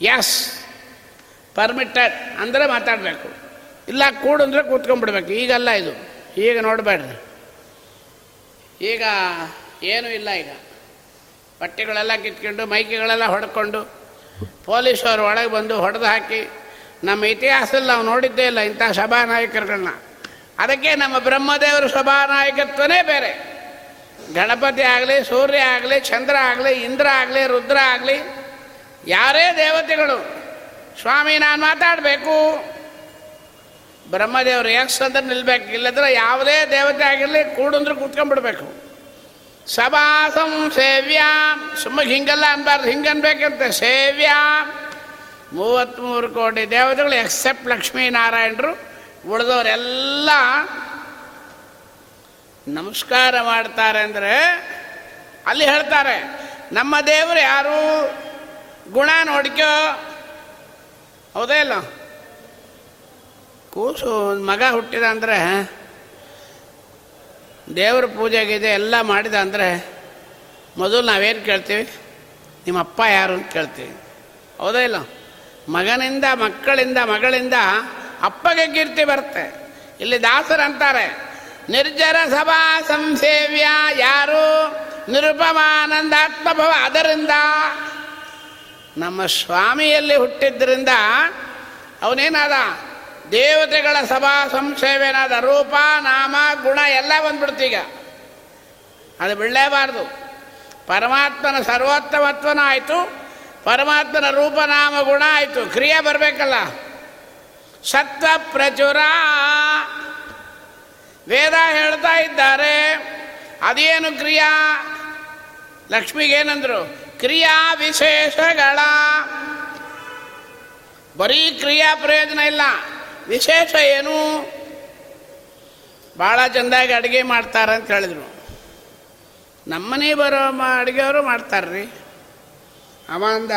ಎಸ್ ಪರ್ಮಿಟೆಡ್ ಅಂದರೆ ಮಾತಾಡಬೇಕು. ಇಲ್ಲ, ಕೂಡು ಅಂದರೆ ಕೂತ್ಕೊಂಡ್ಬಿಡ್ಬೇಕು. ಈಗಲ್ಲ ಇದು. ಈಗ ನೋಡಬೇಡ್ರಿ. ಈಗ ಏನೂ ಇಲ್ಲ ಈಗ. ಬಟ್ಟೆಗಳೆಲ್ಲ ಕಿತ್ಕೊಂಡು, ಮೈಕಿಗಳೆಲ್ಲ ಹೊಡ್ಕೊಂಡು ಪೊಲೀಸವರು ಒಳಗೆ ಬಂದು ಹೊಡೆದು ಹಾಕಿ, ನಮ್ಮ ಇತಿಹಾಸದಲ್ಲಿ ನಾವು ನೋಡಿದ್ದೇ ಇಲ್ಲ ಇಂಥ ಸಭಾನಾಯಕರುಗಳನ್ನ. ಅದಕ್ಕೆ ನಮ್ಮ ಬ್ರಹ್ಮದೇವರ ಸಭಾನಾಯಕತ್ವನೇ ಬೇರೆ. ಗಣಪತಿ ಆಗಲಿ, ಸೂರ್ಯ ಆಗಲಿ, ಚಂದ್ರ ಆಗಲಿ, ಇಂದ್ರ ಆಗಲಿ, ರುದ್ರ ಆಗಲಿ, ಯಾರೇ ದೇವತೆಗಳು, ಸ್ವಾಮಿ ನಾನು ಮಾತಾಡಬೇಕು. ಬ್ರಹ್ಮದೇವರು ಎಕ್ಸ್ ಅಂದ್ರೆ ನಿಲ್ಬೇಕು, ಇಲ್ಲದ್ರೆ ಯಾವುದೇ ದೇವತೆ ಆಗಿರಲಿ ಕೂಡಂದ್ರೆ ಕೂತ್ಕೊಂಡ್ಬಿಡ್ಬೇಕು. ಸಭಾಸಂ ಸೇವ್ಯಾ. ಸುಮ್ಮ ಹಿಂಗಲ್ಲ ಅನ್ಬಾರ್ದು ಹಿಂಗನ್ಬೇಕಂತೆ ಸೇವ್ಯಾ. ಮೂವತ್ತ್ಮೂರು ಕೋಟಿ ದೇವತೆಗಳು ಎಕ್ಸೆಪ್ಟ್ ಲಕ್ಷ್ಮೀನಾರಾಯಣರು, ಉಳಿದವರೆಲ್ಲ ನಮಸ್ಕಾರ ಮಾಡ್ತಾರೆ ಅಂದರೆ ಅಲ್ಲಿ ಹೇಳ್ತಾರೆ, ನಮ್ಮ ದೇವರು ಯಾರು? ಗುಣ ನೋಡ್ಕೋ. ಹೌದೇ ಇಲ್ಲ? ಕೂಸು ಮಗ ಹುಟ್ಟಿದ ಅಂದರೆ, ದೇವ್ರ ಪೂಜೆಗಿದೆ ಎಲ್ಲ ಮಾಡಿದ ಅಂದರೆ, ಮೊದಲು ನಾವೇನು ಕೇಳ್ತೀವಿ? ನಿಮ್ಮ ಅಪ್ಪ ಯಾರು ಅಂತ ಕೇಳ್ತೀವಿ. ಹೌದೇ ಇಲ್ಲ? ಮಗನಿಂದ, ಮಕ್ಕಳಿಂದ, ಮಗಳಿಂದ ಅಪ್ಪಗೆ ಕೀರ್ತಿ ಬರುತ್ತೆ. ಇಲ್ಲಿ ದಾಸರು ಅಂತಾರೆ ನಿರ್ಜರ ಸಭಾ ಸಂಸೇವ್ಯ ಯಾರು? ನಿರುಪಮಾನಂದಾತ್ಮಭವ ಅದರಿಂದ? ನಮ್ಮ ಸ್ವಾಮಿಯಲ್ಲಿ ಹುಟ್ಟಿದ್ದರಿಂದ ಅವನೇನಾದ? ದೇವತೆಗಳ ಸಭಾ ಸಂಸೇವೇನಾದ ರೂಪ, ನಾಮ, ಗುಣ ಎಲ್ಲ ಬಂದ್ಬಿಡ್ತೀಗ ಅದು ಬಿಡಲೇಬಾರ್ದು. ಪರಮಾತ್ಮನ ಸರ್ವೋತ್ತಮತ್ವನೂ ಆಯಿತು. ಪರಮಾತ್ಮನ ರೂಪನಾಮ ಗುಣ ಆಯಿತು. ಕ್ರಿಯೆ ಬರಬೇಕಲ್ಲ. ಸತ್ವ ಪ್ರಚುರ. ವೇದ ಹೇಳ್ತಾ ಇದ್ದಾರೆ. ಅದೇನು ಕ್ರಿಯಾ? ಲಕ್ಷ್ಮಿಗೇನಂದ್ರು? ಕ್ರಿಯಾ ವಿಶೇಷಗಳ. ಬರೀ ಕ್ರಿಯಾ ಪ್ರಯೋಜನ ಇಲ್ಲ. ವಿಶೇಷ ಏನು? ಭಾಳ ಚಂದಾಗಿ ಅಡುಗೆ ಮಾಡ್ತಾರೆ ಅಂತ ಹೇಳಿದರು. ನಮ್ಮನೆ ಬರೋ ಅಡುಗೆಯವರು ಮಾಡ್ತಾರ್ರಿ. ಅವ ಅಂದ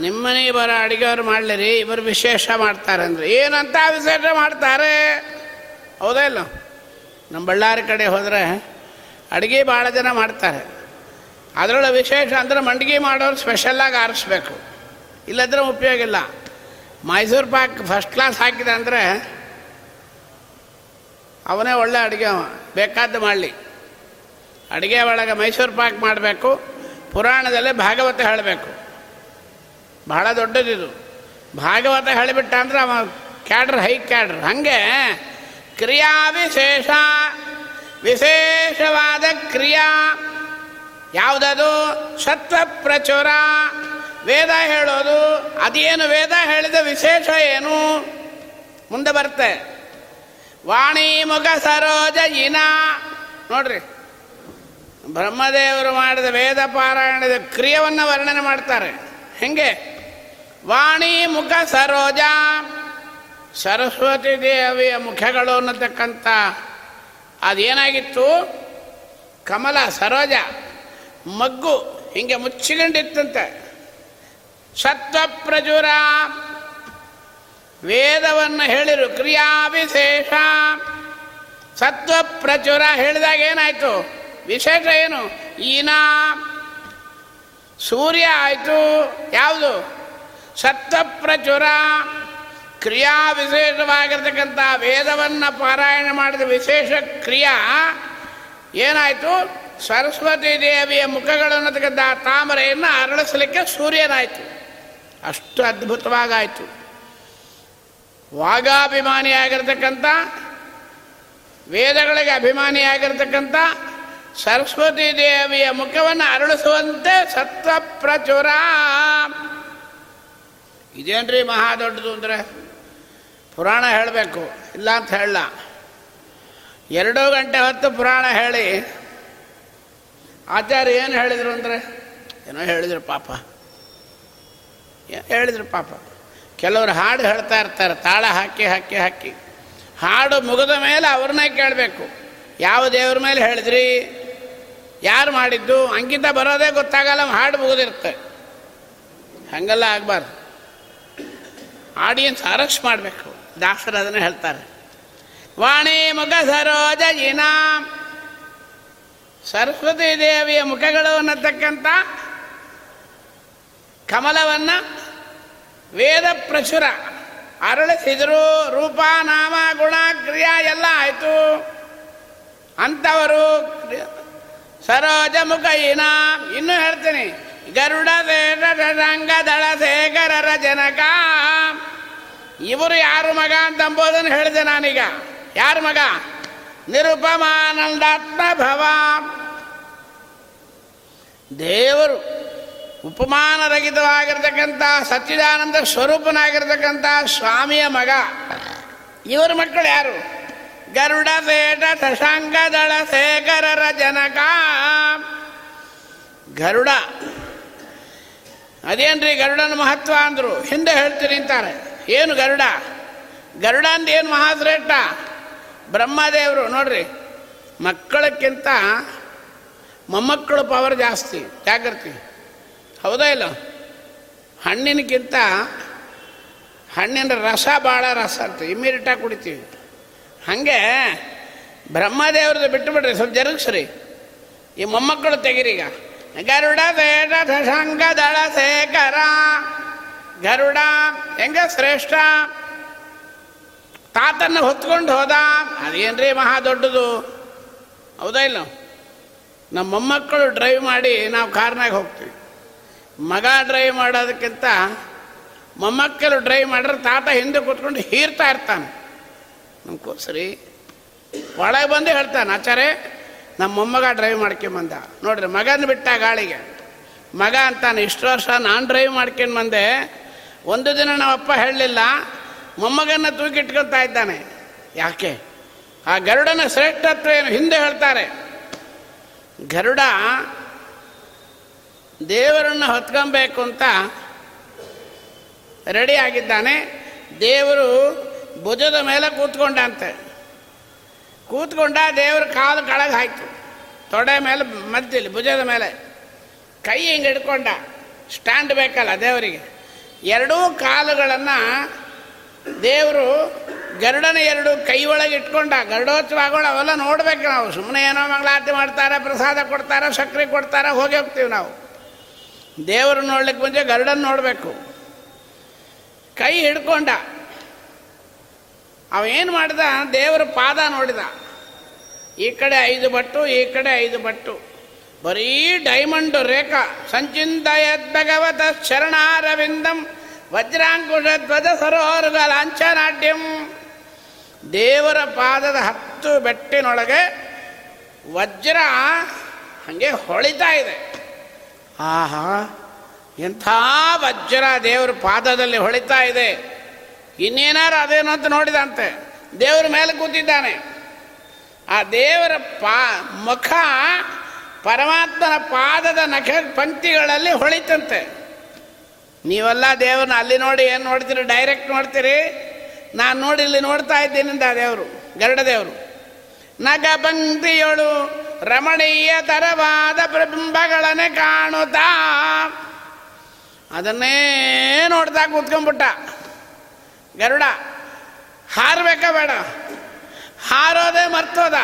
ನಿಮ್ಮನೆ ಬರೋ ಅಡುಗೆಯವರು ಮಾಡಲಿರಿ, ಇವರು ವಿಶೇಷ ಮಾಡ್ತಾರೆ ಅಂದ್ರೆ ಏನಂತ ವಿಶೇಷ ಮಾಡ್ತಾರೆ? ಹೌದಾ ಇಲ್ಲ ನಮ್ಮ ಬಳ್ಳಾರಿ ಕಡೆ ಹೋದರೆ ಅಡುಗೆ ಭಾಳ ಜನ ಮಾಡ್ತಾರೆ. ಅದರೊಳಗೆ ವಿಶೇಷ ಅಂದರೆ ಮಂಡಿಗೆ ಮಾಡೋರು ಸ್ಪೆಷಲ್ಲಾಗಿ ಆರಿಸ್ಬೇಕು. ಇಲ್ಲದ್ರೆ ಉಪಯೋಗ ಇಲ್ಲ. ಮೈಸೂರು ಪಾಕ್ ಫಸ್ಟ್ ಕ್ಲಾಸ್ ಹಾಕಿದೆ ಅಂದರೆ ಅವನೇ ಒಳ್ಳೆ ಅಡುಗೆ ಬೇಕಾದ್ದು ಮಾಡಲಿ. ಅಡುಗೆ ಒಳಗೆ ಮೈಸೂರು ಪಾಕ್ ಮಾಡಬೇಕು, ಪುರಾಣದಲ್ಲಿ ಭಾಗವತ ಹೇಳಬೇಕು. ಬಹಳ ದೊಡ್ಡದಿದು. ಭಾಗವತ ಹೇಳಿಬಿಟ್ಟ ಅಂದ್ರೆ ಅವ ಕ್ಯಾಡ್ರ್, ಹೈ ಕ್ಯಾಡ್ರ್. ಹಾಗೆ ಕ್ರಿಯಾ ವಿಶೇಷ ವಿಶೇಷವಾದ ಕ್ರಿಯಾ. ಯಾವುದದು? ಸತ್ವ ಪ್ರಚುರ. ವೇದ ಹೇಳೋದು. ಅದೇನು ವೇದ ಹೇಳಿದ ವಿಶೇಷ ಏನು? ಮುಂದೆ ಬರುತ್ತೆ. ವಾಣಿ ಮುಖ ಸರೋಜ ಇನ. ನೋಡ್ರಿ. ಬ್ರಹ್ಮದೇವರು ಮಾಡಿದ ವೇದ ಪಾರಾಯಣದ ಕ್ರಿಯವನ್ನು ವರ್ಣನೆ ಮಾಡ್ತಾರೆ. ಹೆಂಗೆ? ವಾಣಿ ಮುಖ ಸರೋಜ. ಸರಸ್ವತಿ ದೇವಿಯ ಮುಖಗಳು ಅನ್ನತಕ್ಕಂಥ ಅದೇನಾಗಿತ್ತು? ಕಮಲ, ಸರೋಜ, ಮಗ್ಗು ಹಿಂಗೆ ಮುಚ್ಚಿಕೊಂಡಿತ್ತಂತೆ. ಸತ್ವ ಪ್ರಚುರ ವೇದವನ್ನು ಹೇಳಿರು ಕ್ರಿಯಾ ವಿಶೇಷ ಸತ್ವ ಪ್ರಚುರ ಹೇಳಿದಾಗ ಏನಾಯಿತು? ವಿಶೇಷ ಏನು? ಈನ, ಸೂರ್ಯ ಆಯಿತು. ಯಾವುದು? ಸತ್ವ ಪ್ರಚುರ ಕ್ರಿಯಾ ವಿಶೇಷವಾಗಿರ್ತಕ್ಕಂಥ ವೇದವನ್ನು ಪಾರಾಯಣ ಮಾಡಿದ ವಿಶೇಷ ಕ್ರಿಯಾ ಏನಾಯಿತು? ಸರಸ್ವತಿ ದೇವಿಯ ಮುಖಗಳು ಅನ್ನತಕ್ಕಂಥ ತಾಮರೆಯನ್ನು ಅರಳಿಸಲಿಕ್ಕೆ ಸೂರ್ಯನಾಯಿತು. ಅಷ್ಟು ಅದ್ಭುತವಾಗಾಯಿತು. ವಾಗಾಭಿಮಾನಿಯಾಗಿರ್ತಕ್ಕಂಥ, ವೇದಗಳಿಗೆ ಅಭಿಮಾನಿಯಾಗಿರ್ತಕ್ಕಂಥ ಸರಸ್ವತಿ ದೇವಿಯ ಮುಖವನ್ನು ಅರಳಿಸುವಂತೆ ಸತ್ವ ಪ್ರಚುರ ಇದೇನ್ರಿ ಮಹಾ ದೊಡ್ಡದು ಅಂದರೆ? ಪುರಾಣ ಹೇಳಬೇಕು, ಇಲ್ಲ ಅಂತ ಹೇಳಲ್ಲ ಎರಡು ಗಂಟೆ ಹೊತ್ತು ಪುರಾಣ ಹೇಳಿ. ಆಚಾರ್ಯ ಏನು ಹೇಳಿದರು ಅಂದರೆ, ಏನೋ ಹೇಳಿದ್ರು ಪಾಪ. ಹೇಳಿದ್ರು ಪಾಪ. ಕೆಲವರು ಹಾಡು ಹೇಳ್ತಾ ಇರ್ತಾರೆ, ತಾಳ ಹಾಕಿ ಹಾಕಿ ಹಾಕಿ. ಹಾಡು ಮುಗಿದ ಮೇಲೆ ಅವ್ರನ್ನೇ ಕೇಳಬೇಕು. ಯಾವ ದೇವ್ರ ಮೇಲೆ ಹೇಳಿದ್ರಿ? ಯಾರು ಮಾಡಿದ್ದು? ಅಂಕಿತ ಬರೋದೇ ಗೊತ್ತಾಗಲ್ಲ, ಹಾಡು ಮುಗಿದಿರುತ್ತೆ. ಹಂಗೆಲ್ಲ ಆಗಬಾರ್ದು. ಆಡಿಯನ್ಸ್ ಅರೆಸ್ಟ್ ಮಾಡಬೇಕು. ದಾಸರು ಅದನ್ನು ಹೇಳ್ತಾರೆ. ವಾಣಿ ಮುಖ ಸರೋಜ ಇನಾಮ್ ಸರಸ್ವತಿ ದೇವಿಯ ಮುಖಗಳು ಅನ್ನತಕ್ಕಂಥ ಕಮಲವನ್ನು ವೇದ ಪ್ರಚುರ ಅರಳಿಸಿದರು. ರೂಪ, ನಾಮ, ಗುಣ, ಕ್ರಿಯಾ ಎಲ್ಲ ಆಯಿತು. ಅಂಥವರು ಸರೋಜ ಮುಖ ಇನಾಮ್ ಇನ್ನೂ ಹೇಳ್ತೀನಿ. ಗರುಡ ರಂಗ ದಳ ಶೇಖರರ ಜನಕ ಇವರು ಯಾರು ಮಗ ಅಂತ ಅಂಬೋದನ್ನು ಹೇಳಿದೆ ನಾನೀಗ. ಯಾರು ಮಗ? ನಿರುಪಮಾನಂದಾತ್ಮ ಭವ. ದೇವರು ಉಪಮಾನರಹಿತವಾಗಿರ್ತಕ್ಕಂಥ ಸಚ್ಚಿದಾನಂದ ಸ್ವರೂಪನಾಗಿರ್ತಕ್ಕಂಥ ಸ್ವಾಮಿಯ ಮಗ. ಇವರ ಮಕ್ಕಳು ಯಾರು? ಗರುಡ ಬೇಟ ಶಶಾಂಕ, ದಳ, ಶೇಖರರ ಜನಕ. ಗರುಡ. ಅದೇನ್ರಿ ಗರುಡನ ಮಹತ್ವ ಅಂದರು? ಹಿಂದೆ ಹೇಳ್ತೀನಿ ಅಂತಾರೆ. ಏನು ಗರುಡ? ಗರುಡ ಅಂದ ಏನು ಮಹಾಶ್ರೇಷ್ಠ? ಬ್ರಹ್ಮದೇವರು, ನೋಡ್ರಿ, ಮಕ್ಕಳಕ್ಕಿಂತ ಮೊಮ್ಮಕ್ಕಳು ಪವರ್ ಜಾಸ್ತಿ ಜಾಗೃತಿ ಹೌದಾ ಇಲ್ಲ? ಹಣ್ಣಿನಕ್ಕಿಂತ ಹಣ್ಣಿನ ರಸ ಭಾಳ ರಸ ಅಂತ ಇಮ್ಮಿಡಿಯೇಟಾಗಿ ಕುಡಿತೀವಿ. ಹಾಗೆ ಬ್ರಹ್ಮದೇವ್ರದ್ದು ಬಿಟ್ಟು ಬಿಡ್ರಿ, ಸ್ವಲ್ಪ ಜರುಗಿಸ್ರಿ. ಈ ಮೊಮ್ಮಕ್ಕಳು ತೆಗಿರೀಗ ಗರುಡ ಬೇಡ ದಳ, ಶೇಖರ. ಗರುಡ, ಹೆಂಗ ಶ್ರೇಷ್ಠ? ತಾತನ್ನ ಹೊತ್ಕೊಂಡು ಹೋದ. ಅದೇನ್ರಿ ಮಹಾ ದೊಡ್ಡದು? ಹೌದಾ ಇಲ್ಲ ನಮ್ಮ ಮೊಮ್ಮಕ್ಕಳು ಡ್ರೈವ್ ಮಾಡಿ ನಾವು ಕಾರ್ನಾಗ ಹೋಗ್ತೀವಿ. ಮಗ ಡ್ರೈವ್ ಮಾಡೋದಕ್ಕಿಂತ ಮೊಮ್ಮಕ್ಕಳು ಡ್ರೈವ್ ಮಾಡಿದ್ರೆ ತಾತ ಹಿಂದೆ ಕೂತ್ಕೊಂಡು ಹೀರ್ತಾ ಇರ್ತಾನೆ. ನಮ್ಮ ಕೂಸರಿ ಒಳಗೆ ಬಂದು ಹೇಳ್ತಾನೆ ಆಚಾರೆ ನಮ್ಮ ಮೊಮ್ಮಗ ಡ್ರೈವ್ ಮಾಡ್ಕೊಂಬಂದ ನೋಡ್ರಿ, ಮಗನ ಬಿಟ್ಟ ಗಾಳಿಗೆ. ಮಗ ಅಂತಾನೆ, ಇಷ್ಟು ವರ್ಷ ನಾನು ಡ್ರೈವ್ ಮಾಡ್ಕೊಂಡು ಬಂದೆ. ಒಂದು ದಿನ ನಮ್ಮಪ್ಪ ಹೇಳಲಿಲ್ಲ, ಮೊಮ್ಮಗನ್ನ ತೂಕಿಟ್ಕೊತಾ ಇದ್ದಾನೆ. ಯಾಕೆ? ಆ ಗರುಡನ ಶ್ರೇಷ್ಠತ್ವ ಏನು? ಹಿಂದೆ ಹೇಳ್ತಾರೆ. ಗರುಡ ದೇವರನ್ನು ಹೊತ್ಕೊಬೇಕು ಅಂತ ರೆಡಿ ಆಗಿದ್ದಾನೆ. ದೇವರು ಭುಜದ ಮೇಲೆ ಕೂತ್ಕೊಂಡಂತೆ. ಕೂತ್ಕೊಂಡ ದೇವರು ಕಾಲು ಕೆಳಗೆ ಹಾಯ್ತು. ತೊಡೆ ಮೇಲೆ ಮಧ್ಯದಲ್ಲಿ ಭುಜದ ಮೇಲೆ. ಕೈ ಹಿಂಗೆ ಹಿಡ್ಕೊಂಡ. ಸ್ಟ್ಯಾಂಡ್ ಬೇಕಲ್ಲ ದೇವರಿಗೆ. ಎರಡೂ ಕಾಲುಗಳನ್ನು ದೇವರು ಗರುಡನ ಎರಡು ಕೈ ಒಳಗೆ ಇಟ್ಕೊಂಡ, ಗರುಡೋತ್ಸವಗಳು ಅವೆಲ್ಲ ನೋಡ್ಬೇಕು ನಾವು. ಸುಮ್ಮನೆ ಏನೋ ಮಂಗಳಾರತಿ ಮಾಡ್ತಾರೆ, ಪ್ರಸಾದ ಕೊಡ್ತಾರೆ ಸಕ್ಕರೆ ಕೊಡ್ತಾರೆ, ಹೋಗಿ ಹೋಗ್ತೀವಿ ನಾವು. ದೇವರು ನೋಡ್ಲಿಕ್ಕೆ ಮುಂಚೆ ಗರುಡನ್ನು ನೋಡಬೇಕು. ಕೈ ಹಿಡ್ಕೊಂಡ. ಅವೇನು ಮಾಡಿದ? ದೇವರ ಪಾದ ನೋಡಿದ. ಈ ಕಡೆ ಐದು ಬಟ್ಟು, ಈ ಕಡೆ ಐದು ಬಟ್ಟು. ಬರೀ ಡೈಮಂಡ್ ರೇಖಾ. ಸಂಚಿಂತಯದ್ ಭಗವತ ಶರಣಾರವಿಂದಂ ವಜ್ರಾಂಕುಶ ಧ್ವಜ ಸರೋರುಗ ಲಾಂಛನಾಡ್ಯಂ. ದೇವರ ಪಾದದ ಹತ್ತು ಬೆಟ್ಟಿನೊಳಗೆ ವಜ್ರ ಹಾಗೆ ಹೊಳಿತಾ ಇದೆ. ಆಹಾ, ಎಂಥ ವಜ್ರ ದೇವರ ಪಾದದಲ್ಲಿ ಹೊಳಿತಾ ಇದೆ. ಇನ್ನೇನಾರು ಅದೇನೋ ಅಂತ ನೋಡಿದಂತೆ. ದೇವ್ರ ಮೇಲೆ ಕೂತಿದ್ದಾನೆ. ಆ ದೇವರ ಪಾ ಮುಖ ಪರಮಾತ್ಮನ ಪಾದದ ನಖ ಪಂಕ್ತಿಗಳಲ್ಲಿ ಹೊಳಿತಂತೆ. ನೀವೆಲ್ಲ ದೇವ್ರನ್ನ ಅಲ್ಲಿ ನೋಡಿ ಏನು ನೋಡ್ತೀರಿ ಡೈರೆಕ್ಟ್ ನೋಡ್ತೀರಿ? ನಾನು ನೋಡಿ ಇಲ್ಲಿ ನೋಡ್ತಾ ಇದ್ದೀನಿಂದ ದೇವರು, ಗರುಡ ದೇವರು. ನಗ ಪಂಕ್ತಿಯೊಳು ರಮಣೀಯ ತರವಾದ ಪ್ರಬಿಂಬಗಳನ್ನೇ ಕಾಣುತ್ತಾ. ಅದನ್ನೇ ನೋಡ್ತಾ ಕೂತ್ಕೊಂಡ್ಬಿಟ್ಟ. ಗರುಡ, ಹಾರಬೇಕ ಬೇಡ. ಹಾರೋದೇ ಮರ್ತೋದ.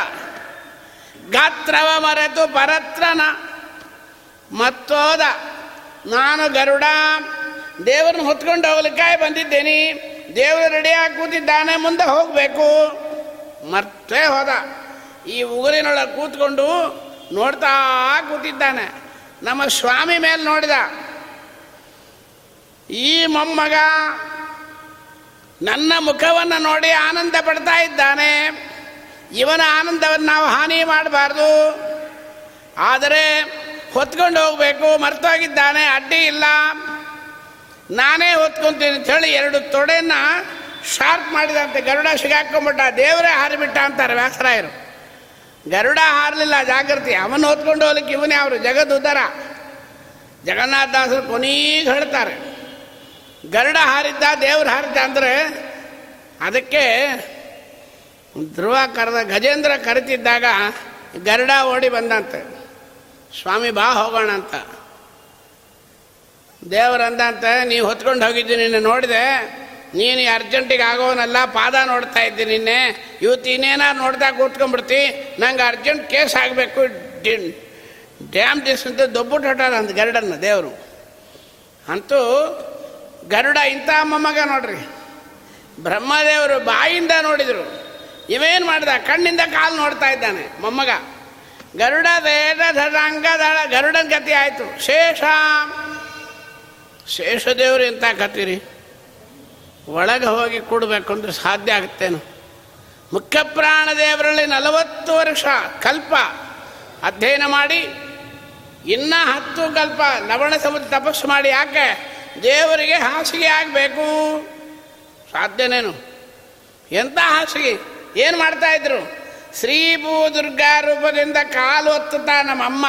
ಗಾತ್ರವ ಮರೆತು ಪರತ್ರನ ಮತ್ತೋದ, ನಾನು ಗರುಡ, ದೇವ್ರನ್ನ ಹೊತ್ಕೊಂಡು ಹೋಗ್ಲಿಕ್ಕಾಗಿ ಬಂದಿದ್ದೇನೆ. ದೇವರು ರೆಡಿಯಾಗಿ ಕೂತಿದ್ದಾನೆ, ಮುಂದೆ ಹೋಗಬೇಕು. ಮರ್ತೇ ಹೋದ. ಈ ಉಗುರಿನೊಳಗೆ ಕೂತ್ಕೊಂಡು ನೋಡ್ತಾ ಕೂತಿದ್ದಾನೆ. ನಮ್ಮ ಸ್ವಾಮಿ ಮೇಲೆ ನೋಡಿದ. ಈ ಮೊಮ್ಮಗ ನನ್ನ ಮುಖವನ್ನು ನೋಡಿ ಆನಂದ ಪಡ್ತಾ ಇದ್ದಾನೆ. ಇವನ ಆನಂದವನ್ನು ನಾವು ಹಾನಿ ಮಾಡಬಾರ್ದು. ಆದರೆ ಹೊತ್ಕೊಂಡು ಹೋಗಬೇಕು, ಮರ್ತೋಗಿದ್ದಾನೆ, ಅಡ್ಡಿ ಇಲ್ಲ. ನಾನೇ ಹೊತ್ಕೊಂತೀನಿ ಹೇಳಿ ಎರಡು ತೊಡೆನ ಶಾರ್ಪ್ ಮಾಡಿದಂತೆ ಗರುಡ ಸಿಗಾಕೊಂಬಿಟ್ಟ, ದೇವರೇ ಹಾರಿಬಿಟ್ಟ ಅಂತಾರೆ ವ್ಯಾಸರಾಯರು. ಗರುಡ ಹಾರಲಿಲ್ಲ, ಜಾಗೃತಿ. ಅವನು ಹೊತ್ಕೊಂಡು ಹೋಗ್ಲಿಕ್ಕೆ ಇವನೇ ಅವರು ಜಗದ್ ಉದರ ಜಗನ್ನಾಥದಾಸರು ಕೊನೀಗೆ ಹೇಳ್ತಾರೆ. ಗರುಡ ಹಾರಿದ್ದ, ದೇವ್ರು ಹಾರಿದ್ದ ಅಂದರೆ ಅದಕ್ಕೆ ಧ್ರುವ ಕರೆದ ಗಜೇಂದ್ರ ಕರೆತಿದ್ದಾಗ ಗರುಡ ಓಡಿ ಬಂದಂತೆ. ಸ್ವಾಮಿ ಬಾ ಹೋಗೋಣ ಅಂತ. ದೇವರಂದಂತೆ ನೀವು ಹೊತ್ಕೊಂಡು ಹೋಗಿದ್ದು ನಿನ್ನೆ ನೋಡಿದೆ. ನೀನು ಅರ್ಜೆಂಟಿಗೆ ಆಗೋನಲ್ಲ, ಪಾದ ನೋಡ್ತಾ ಇದ್ದೆ ನಿನ್ನೆ. ಇವತ್ತು ಇನ್ನೇನಾರು ನೋಡ್ತಾ ಕೂತ್ಕೊಂಡ್ಬಿಡ್ತಿ. ನಂಗೆ ಅರ್ಜೆಂಟ್ ಕೇಸ್ ಆಗಬೇಕು. ಡ್ಯಾಮ್ ದಿಸ್ ಅಂತ ದೊಬ್ಬುಟ್ಟು ಹೊಟ್ಟಾರ ಅಂತ ಗರುಡನ್ನ, ದೇವರು. ಅಂತೂ ಗರುಡ ಇಂಥ ಮೊಮ್ಮಗ ನೋಡ್ರಿ. ಬ್ರಹ್ಮದೇವರು ಬಾಯಿಂದ ನೋಡಿದರು. ಇವೇನು ಮಾಡ್ದ? ಕಣ್ಣಿಂದ ಕಾಲು ನೋಡ್ತಾ ಇದ್ದಾನೆ. ಮೊಮ್ಮಗ, ಗರುಡ ವೇದ ಧಡಂಗದಳ ಗರುಡನ ಗತಿ ಆಯಿತು. ಶೇಷ. ಶೇಷದೇವರು ಎಂತ ಕತ್ತೀರಿ ಒಳಗೆ ಹೋಗಿ ಕೂಡಬೇಕು ಅಂದ್ರೆ ಸಾಧ್ಯ ಆಗುತ್ತೇನು? ಮುಖ್ಯ ಪ್ರಾಣದೇವರಲ್ಲಿ ನಲವತ್ತು ವರ್ಷ ಕಲ್ಪ ಅಧ್ಯಯನ ಮಾಡಿ, ಇನ್ನ ಹತ್ತು ಕಲ್ಪ ಲವಣ ಸಮುದ್ರ ತಪಸ್ಸು ಮಾಡಿ. ಯಾಕೆ? ದೇವರಿಗೆ ಹಾಸಿಗೆ ಆಗಬೇಕು. ಸಾಧ್ಯನೇನು? ಎಂಥ ಹಾಸಿಗೆ? ಏನು ಮಾಡ್ತಾ ಇದ್ರು? ಶ್ರೀ ಭೂ ದುರ್ಗಾ ರೂಪದಿಂದ ಕಾಲು ಹೊತ್ತುತ್ತಾ ನಮ್ಮಮ್ಮ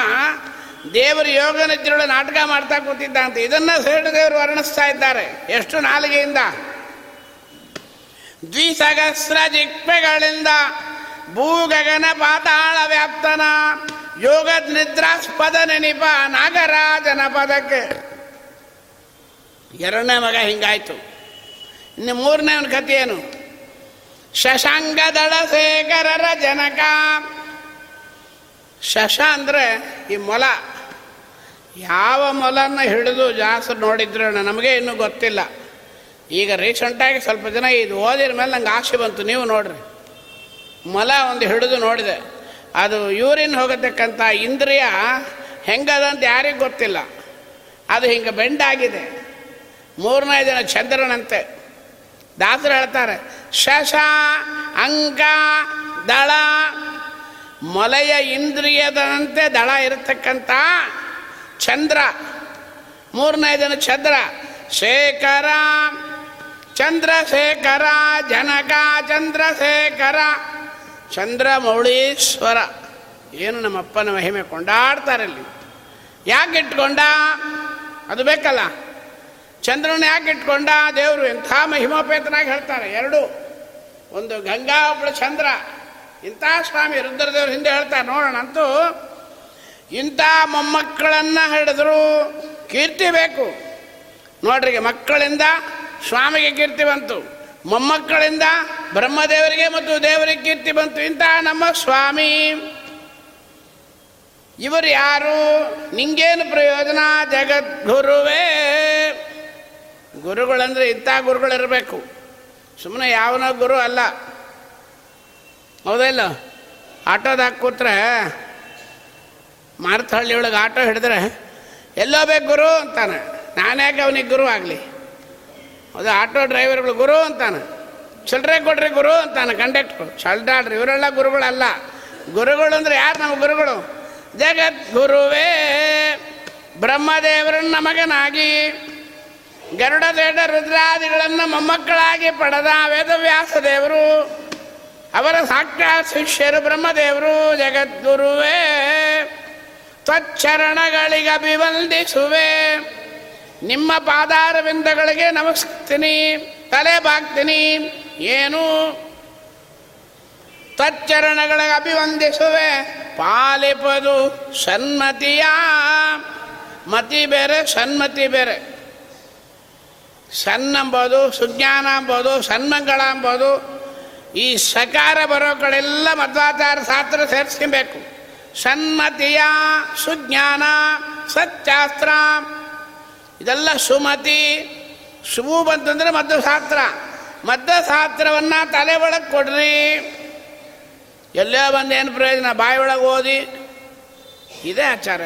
ದೇವರು ಯೋಗ ನಾಟಕ ಮಾಡ್ತಾ ಕೂತಿದ್ದ ಅಂತ ಇದನ್ನ ದೇವರು ವರ್ಣಿಸ್ತಾ ಇದ್ದಾರೆ. ಎಷ್ಟು ನಾಲಿಗೆಯಿಂದ? ದ್ವಿಸಹಸ್ರ ಜಿಕ್ಪೆಗಳಿಂದ ಭೂಗಗನ ಪಾತಾಳ ವ್ಯಾಪ್ತನ ಯೋಗ ನಿದ್ರಾಸ್ಪದ ನೆನಿಪ ನಾಗರಾಜನ ಪದಕ್ಕೆ. ಎರಡನೇ ಮಗ ಹಿಂಗಾಯ್ತು. ಇನ್ನು ಮೂರನೇ ಅವನ ಕಥೆ ಏನು? ಶಶಾಂಗದಳ ಶೇಖರರ ಜನಕ ಶಶ ಅಂದರೆ ಈ ಮೊಲ. ಯಾವ ಮೊಲನ್ನು ಹಿಡಿದು ಜಾಸ್ತಿ ನೋಡಿದ್ರು ನಮಗೆ ಇನ್ನೂ ಗೊತ್ತಿಲ್ಲ. ಈಗ ರೀಸೆಂಟಾಗಿ ಸ್ವಲ್ಪ ಜನ ಇದು ಓದಿದ ಮೇಲೆ ನಂಗೆ ಆಸೆ ಬಂತು, ನೀವು ನೋಡ್ರಿ. ಮೊಲ ಒಂದು ಹಿಡಿದು ನೋಡಿದೆ. ಅದು ಯೂರಿನ್ ಹೋಗತಕ್ಕಂಥ ಇಂದ್ರಿಯ ಹೆಂಗದಂತ ಯಾರಿಗೂ ಗೊತ್ತಿಲ್ಲ. ಅದು ಹಿಂಗೆ ಬೆಂಡಾಗಿದೆ ಮೂರನೇ ದಿನ ಚಂದ್ರನಂತೆ. ದಾಸರು ಹೇಳ್ತಾರೆ, ಶಶ ಅಂಕ ದಳ, ಮೊಲೆಯ ಇಂದ್ರಿಯದಂತೆ ದಳ ಇರತಕ್ಕಂಥ ಚಂದ್ರ. ಮೂರನೇ ದಿನ ಚಂದ್ರ, ಶೇಖರ, ಚಂದ್ರಶೇಖರ, ಜನಕ, ಚಂದ್ರಶೇಖರ, ಚಂದ್ರಮೌಳೀಶ್ವರ. ಏನು ನಮ್ಮಪ್ಪನ ಮಹಿಮೆ ಕೊಂಡಾಡ್ತಾರೆ ಅಲ್ಲಿ ಯಾಕೆ ಇಟ್ಕೊಂಡ? ಅದು ಬೇಕಲ್ಲ. ಚಂದ್ರನ ಯಾಕೆ ಇಟ್ಕೊಂಡ? ದೇವರು ಎಂಥ ಮಹಿಮಾಪೇತನಾಗಿ ಹೇಳ್ತಾರೆ. ಎರಡು. ಒಂದು ಗಂಗಾ ಒಬ್ಬಳು ಚಂದ್ರ. ಇಂಥ ಸ್ವಾಮಿ ರುದ್ರದೇವರು ಹಿಂದೆ ಹೇಳ್ತಾರೆ. ನೋಡೋಣ ಅಂತೂ ಇಂಥ ಮೊಮ್ಮಕ್ಕಳನ್ನ ಹಿಡಿದ್ರು ಕೀರ್ತಿ ಬೇಕು. ನೋಡ್ರಿ ಮಕ್ಕಳಿಂದ ಸ್ವಾಮಿಗೆ ಕೀರ್ತಿ ಬಂತು. ಮೊಮ್ಮಕ್ಕಳಿಂದ ಬ್ರಹ್ಮದೇವರಿಗೆ ಮತ್ತು ದೇವರಿಗೆ ಕೀರ್ತಿ ಬಂತು. ಇಂಥ ನಮ್ಮ ಸ್ವಾಮಿ. ಇವರು ಯಾರು? ನಿಂಗೇನು ಪ್ರಯೋಜನ? ಜಗದ್ಗುರುವೇ. ಗುರುಗಳಂದ್ರೆ ಇಂಥ ಗುರುಗಳಿರಬೇಕು. ಸುಮ್ಮನೆ ಯಾವನೋ ಗುರು ಅಲ್ಲ. ಹೌದಿಲ್ಲ ಆಟೋದಾಗ ಕೂತ್ರೆ ಮಾರ್ತಹಳ್ಳಿ ಒಳಗೆ ಆಟೋ ಹಿಡಿದ್ರೆ, ಎಲ್ಲೋ ಬೇಕು ಗುರು ಅಂತಾನೆ. ನಾನ್ಯಾಕೆ ಅವನಿಗೆ ಗುರು ಆಗಲಿ? ಅದು ಆಟೋ ಡ್ರೈವರ್ಗಳು ಗುರು ಅಂತಾನೆ. ಚಿಲ್ಲರೆ ಕೊಡ್ರಿ ಗುರು ಅಂತಾನೆ ಕಂಡಕ್ಟ್ರು. ಚಲ್ಡಾಡ್ರಿ ಇವರೆಲ್ಲ ಗುರುಗಳಲ್ಲ. ಗುರುಗಳು ಅಂದ್ರೆ ಯಾರು ನಮ್ಮ ಗುರುಗಳು? ಜಗದ್ಗುರುವೇ ಬ್ರಹ್ಮದೇವರನ್ನ ಮಗನಾಗಿ. ಗರುಡದೇಡ ರುದ್ರಾದಿಗಳನ್ನು ಮೊಮ್ಮಕ್ಕಳಾಗಿ ಪಡೆದ ವೇದವ್ಯಾಸ ದೇವರು. ಅವರ ಸಾಕ್ಷಾತ್ ಶಿಷ್ಯರು ಬ್ರಹ್ಮದೇವರು. ಜಗದ್ಗುರುವೇ, ತ್ವಚ್ಚರಣಗಳಿಗೆ ಅಭಿವಂದಿಸುವೆ. ನಿಮ್ಮ ಪಾದಾರವಿಂದಗಳಿಗೆ ನಮಸ್ತೀನಿ ತಲೆ ಬಾಗ್ತೀನಿ. ಏನು? ತಚ್ಚರಣಗಳಿಗೆ ಅಭಿವಂದಿಸುವೆ. ಪಾಲಿಪದು ಸನ್ಮತಿಯ, ಮತಿ ಬೇರೆ ಸನ್ಮತಿ ಬೇರೆ. ಸನ್ ಅಂಬೋದು ಸುಜ್ಞಾನ ಅಂಬೋದು ಸನ್ಮಂಗಳ ಅಂಬೋದು ಈ ಸಕಾರ ಬರೋ ಕಡೆಲ್ಲ ಮಧ್ವಾಚಾರ ಶಾಸ್ತ್ರ ಸೇರಿಸ್ಕೊಬೇಕು. ಸನ್ಮತಿಯ, ಸುಜ್ಞಾನ ಸತ್ಶಾಸ್ತ್ರ ಇದೆಲ್ಲ ಸುಮತಿ ಸುಮು ಬಂತಂದ್ರೆ ಮದ್ದು ಶಾಸ್ತ್ರ ಮದ್ದ ಶಾಸ್ತ್ರವನ್ನು ತಲೆ ಒಳಗೆ ಕೊಡ್ರಿ. ಎಲ್ಲೋ ಬಂದು ಏನು ಪ್ರಯೋಜನ? ಬಾಯಿ ಒಳಗೆ ಓದಿ. ಇದೇ ಆಚಾರ